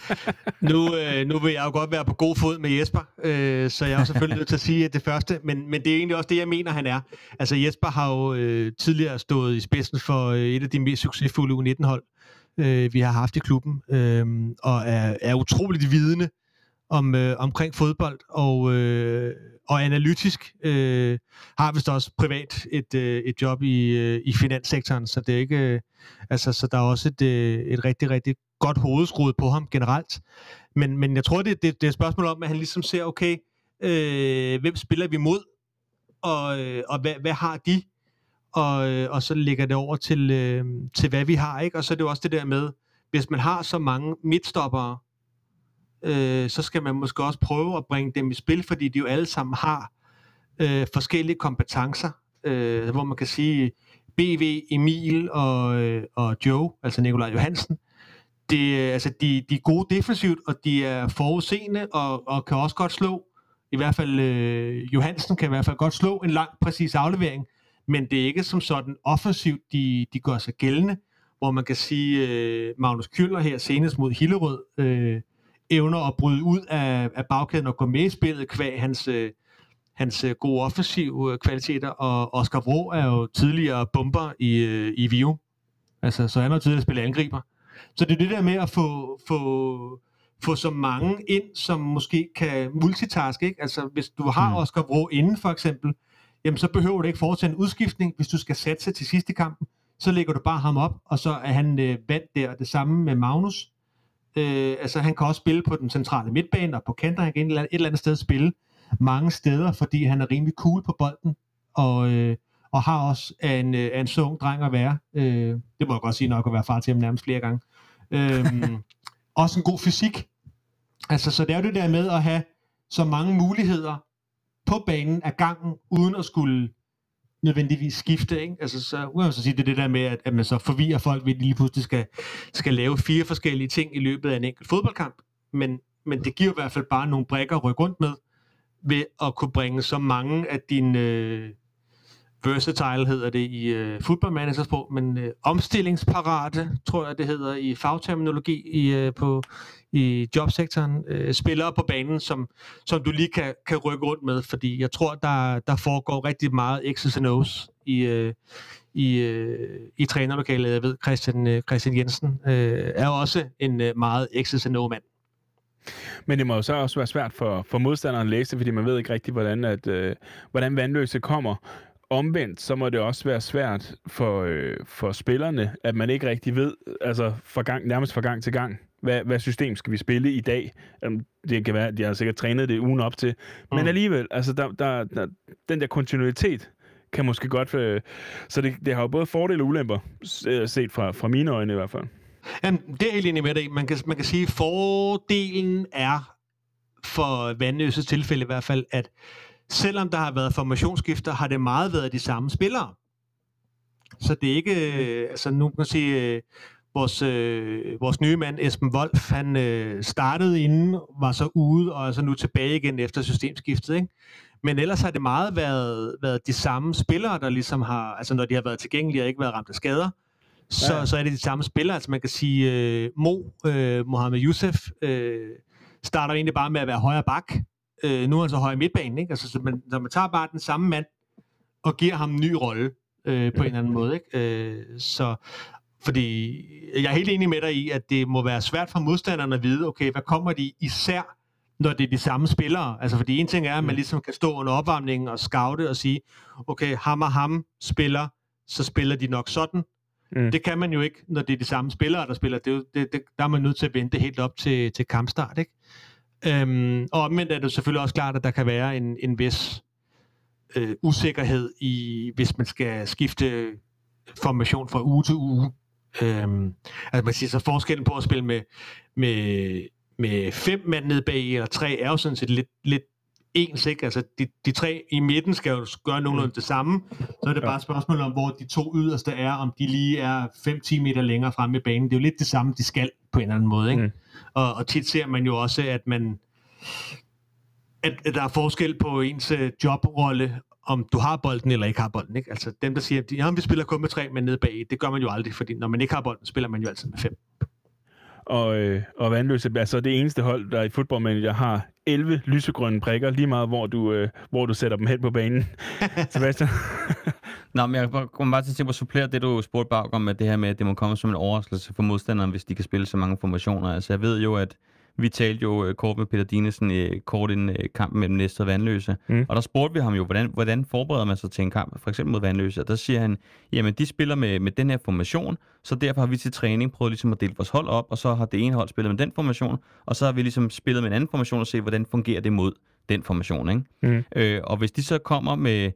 nu, øh, nu vil jeg jo godt være på god fod med Jesper, øh, så jeg er jo selvfølgelig nødt til at sige at det første, men, men det er egentlig også det, jeg mener, han er. Altså Jesper har jo øh, tidligere stået i spidsen for øh, et af de mest succesfulde U19-hold, øh, Øh, vi har haft i klubben, øh, og er, er utroligt vidende om, øh, omkring fodbold, og, øh, og analytisk øh, har vist også privat et, øh, et job i, øh, i finanssektoren, så det er ikke, øh, altså, så der er også et, øh, et rigtig, rigtig godt hovedskruet på ham generelt. Men, men jeg tror, det, det, det er et spørgsmål om, at han ligesom ser, okay, øh, hvem spiller vi mod, og, øh, og hvad, hvad har de? Og, øh, og så lægger det over til, øh, til, hvad vi har, ikke? Og så er det jo også det der med, hvis man har så mange midtstoppere, øh, så skal man måske også prøve at bringe dem i spil, fordi de jo alle sammen har øh, forskellige kompetencer, øh, hvor man kan sige, BV, Emil og, øh, og Joe, altså Nikolaj Johansen, det, øh, altså de, de er gode defensivt, og de er forudseende, og, og kan også godt slå, i hvert fald øh, Johansen kan i hvert fald godt slå en lang, præcis aflevering, men det er ikke som sådan offensivt, de, de gør sig gældende, hvor man kan sige, øh, Magnus Kjøller her senest mod Hillerød, øh, evner at bryde ud af, af bagkæden og gå med i spillet kvæg hans, øh, hans øh, gode offensive øh, kvaliteter, og Oscar Bro er jo tidligere bomber i, øh, i Vivo. Altså, så han har tidligere spillet angriber. Så det er det der med at få, få, få så mange ind, som måske kan multitaske. Ikke? Altså, hvis du har mm. Oscar Bro inden, for eksempel, jamen, så behøver du ikke foretage en udskiftning. Hvis du skal satse til sidste kampen, så lægger du bare ham op, og så er han øh, vant der. Det samme med Magnus. Øh, altså han kan også spille på den centrale midtbane og på kanter. Han kan et eller, andet, et andet sted spille mange steder, fordi han er rimelig cool på bolden. Og, øh, og har også en, øh, en så ung dreng at være. Øh, det må jeg godt sige nok at være far til ham nærmest flere gange. Øh, også en god fysik. Altså, så det er jo det der med at have så mange muligheder på banen af gangen, uden at skulle nødvendigvis skifte. Ikke? Altså, så må man så sige, det er det der med, at, at man så forvirrer folk ved, at de lige pludselig skal, skal lave fire forskellige ting i løbet af en enkelt fodboldkamp. Men, men det giver i hvert fald bare nogle brækker at rykke rundt med, ved at kunne bringe så mange af dine, øh, versatile hedder det i øh, fodboldmanagersprog, men øh, omstillingsparate, tror jeg det hedder i fagterminologi i, øh, på, i jobsektoren. Øh, spillere på banen, som, som du lige kan, kan rykke rundt med, fordi jeg tror, der, der foregår rigtig meget X's and O's i, øh, i, øh, i trænerlokalet. Jeg ved, Christian, øh, Christian Jensen øh, er også en øh, meget X's and O-mand.
Men det må jo så også være svært for, for modstanderen at læse, fordi man ved ikke rigtigt, hvordan, at, øh, hvordan vandløse kommer. Omvendt, så må det også være svært for, øh, for spillerne, at man ikke rigtig ved, altså for gang, nærmest fra gang til gang, hvad, hvad system skal vi spille i dag. Um, det kan være, at de har sikkert trænet det ugen op til. Men mm. alligevel, altså der, der, der, den der kontinuitet kan måske godt... Øh, så det, det har jo både fordele og ulemper, øh, set fra, fra mine øjne i hvert fald.
Jamen, det er helt enig med dig. Man kan, man kan sige, at fordelen er for Vandøses tilfælde i hvert fald, at selvom der har været formationsskifter, har det meget været de samme spillere. Så det er ikke, øh, altså nu kan man sige, øh, vores, øh, vores nye mand Esben Wolf, han øh, startede inden, var så ude, og er så nu tilbage igen efter systemskiftet. Ikke? Men ellers har det meget været, været de samme spillere, der ligesom har, altså når de har været tilgængelige og ikke været ramt af skader, så, ja. så er det de samme spillere. Altså man kan sige, øh, Mo, øh, Mohamed Youssef, øh, starter egentlig bare med at være højre bak. Øh, nu er han så højre midtbanen, ikke? Altså, så man, når man tager bare den samme mand, og giver ham en ny rolle, øh, på en eller anden måde, ikke? Øh, så, fordi jeg er helt enig med dig i, at det må være svært for modstanderne at vide, okay, hvad kommer de især, når det er de samme spillere? Altså, fordi en ting er, at man mm. ligesom kan stå under opvarmningen og scoute og sige, okay, ham og ham spiller, så spiller de nok sådan, Mm. Det kan man jo ikke, når det er de samme spillere, der spiller. Det det, det, der er man nødt til at vente helt op til, til kampstart. Ikke? Øhm, og omvendt er det selvfølgelig også klart, at der kan være en, en vis øh, usikkerhed, i, hvis man skal skifte formation fra uge til uge. Øhm, altså man siger så forskellen på at spille med, med, med fem mand nede bag, eller tre, er jo sådan set lidt, lidt ens, ikke? Altså, de, de tre i midten skal jo gøre nogenlunde mm. det samme. Så er det bare et spørgsmål om, hvor de to yderste er, om de lige er 5-10 meter længere fremme i banen. Det er jo lidt det samme, de skal på en eller anden måde, ikke? Mm. Og, og tit ser man jo også, at man at, at der er forskel på ens øh, jobrolle, om du har bolden eller ikke har bolden. Ikke? Altså dem, der siger, at ja, vi spiller kun med tre, men nede bag, det gør man jo aldrig, fordi når man ikke har bolden, spiller man jo altid med fem
og, øh, og Vandløse altså det eneste hold, der i fodboldmanager har 11 lysegrønne prikker, lige meget hvor du, øh, hvor du sætter dem hen på banen. Sebastian?
Nå, men jeg kommer bare til at supplere det, du spurgte bag om, med det her med, at det må komme som en overraskelse for modstanderen, hvis de kan spille så mange formationer. Altså, jeg ved jo, at vi talte jo øh, kort med Peter Dinesen i kort inden øh, kampen mellem Næsted og Vandløse. Mm. Og der spurgte vi ham jo, hvordan, hvordan forbereder man sig til en kamp, for eksempel mod Vandløse. Og der siger han, jamen de spiller med, med den her formation, så derfor har vi til træning prøvet ligesom at dele vores hold op, og så har det ene hold spillet med den formation, og så har vi ligesom spillet med en anden formation og se, hvordan fungerer det mod den formation. Ikke? Mm. Øh, og hvis de så kommer med,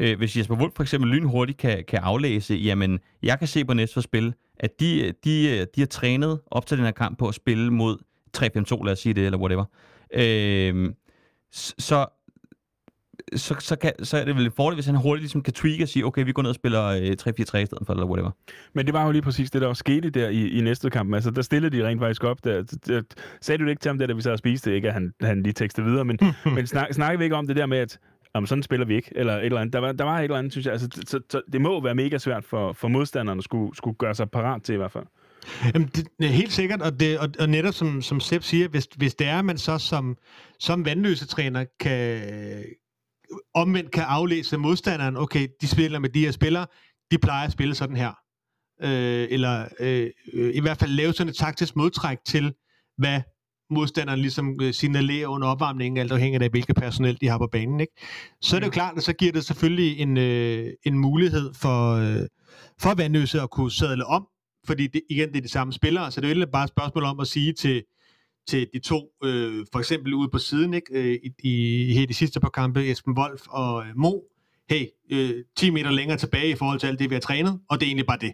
øh, hvis Jesper Wolf for eksempel lynhurtigt kan, kan aflæse, jamen jeg kan se på næste spil, at de, de, de har trænet op til den her kamp på at spille mod 3-5-2, lad os sige det, eller whatever, øh, så, så, så, kan, så er det vel en fordel, hvis han hurtigt ligesom kan tweak og sige, okay, vi går ned og spiller øh, 3-4-3 i stedet for, eller whatever.
Men det var jo lige præcis det, der var skete der i, i næste kamp. Altså, der stillede de rent faktisk op. Der, der, sagde du det ikke til ham, der, da vi sad og spiste, ikke at han, han lige tekstede videre, men, men snak, snakkede vi ikke om det der med, at om sådan spiller vi ikke, eller et eller andet. Der var, der var et eller andet, synes jeg. Altså, så, så, det må være mega svært for, for modstanderne at skulle, skulle gøre sig parat til i hvert fald.
Jamen, det helt sikkert, og, det, og, og netop som, som Sepp siger, hvis, hvis det er, at man så som, som vandløse træner kan omvendt kan aflæse modstanderen, okay, de spiller med de her spillere, de plejer at spille sådan her. Øh, eller øh, i hvert fald lave sådan et taktisk modtræk til, hvad modstanderen ligesom øh, signalerer under opvarmningen, alt afhængig af, hvilket personel de har på banen. Ikke? Så er det jo mm. klart, at så giver det selvfølgelig en, øh, en mulighed for, øh, for Vandløse at kunne sadle om fordi det, igen, det er de samme spillere, så det er jo bare et spørgsmål om at sige til, til de to, øh, for eksempel ude på siden, ikke, øh, i, i, i de sidste par kampe, Esben Wolf og øh, Mo, hey, øh, 10 meter længere tilbage i forhold til alt det, vi har trænet, og det er egentlig bare det.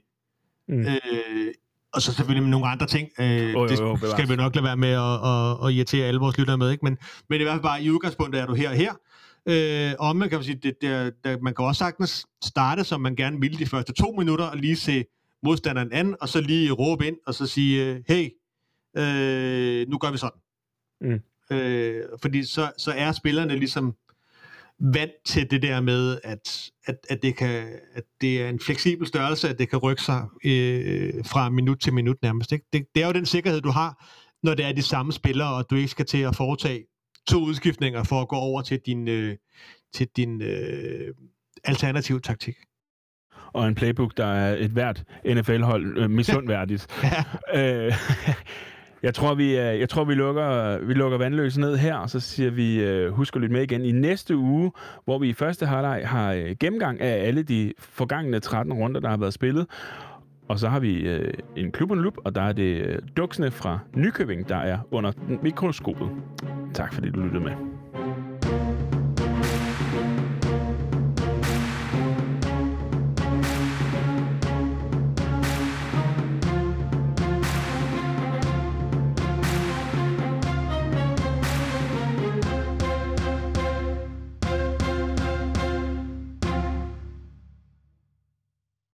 Mm. Øh, og så selvfølgelig med nogle andre ting. Øh, oh, det jo, jo, skal vi nok lade være med at, at, at irritere alle vores lyttere med, ikke? Men, men i hvert fald bare i udgangspunktet er du her og her. Øh, og man kan sige, det, det, det, man kan også sagtens starte, som man gerne ville de første to minutter, og lige se modstanderen an, og så lige råbe ind, og så sige, hey, øh, nu gør vi sådan. Mm. Øh, fordi så, så er spillerne ligesom vant til det der med, at, at, at, det, kan, at det er en fleksibel størrelse, at det kan rykke sig øh, fra minut til minut nærmest. Ikke? Det, det er jo den sikkerhed, du har, når det er de samme spillere, og du ikke skal til at foretage to udskiftninger for at gå over til din, øh, til din øh, alternative taktik.
Og en playbook, der er et hvert NFL-hold øh, misundværdigt. ja. øh, jeg tror, vi, øh, jeg tror, vi lukker, vi lukker vandløs ned her, og så siger vi, øh, husk at lytte med igen i næste uge, hvor vi i første halvleg har øh, gennemgang af alle de forgangne 13 runder, der har været spillet. Og så har vi øh, en klub under lup, og der er det øh, Duksne fra Nykøbing, der er under mikroskopet. Tak fordi du lyttede med.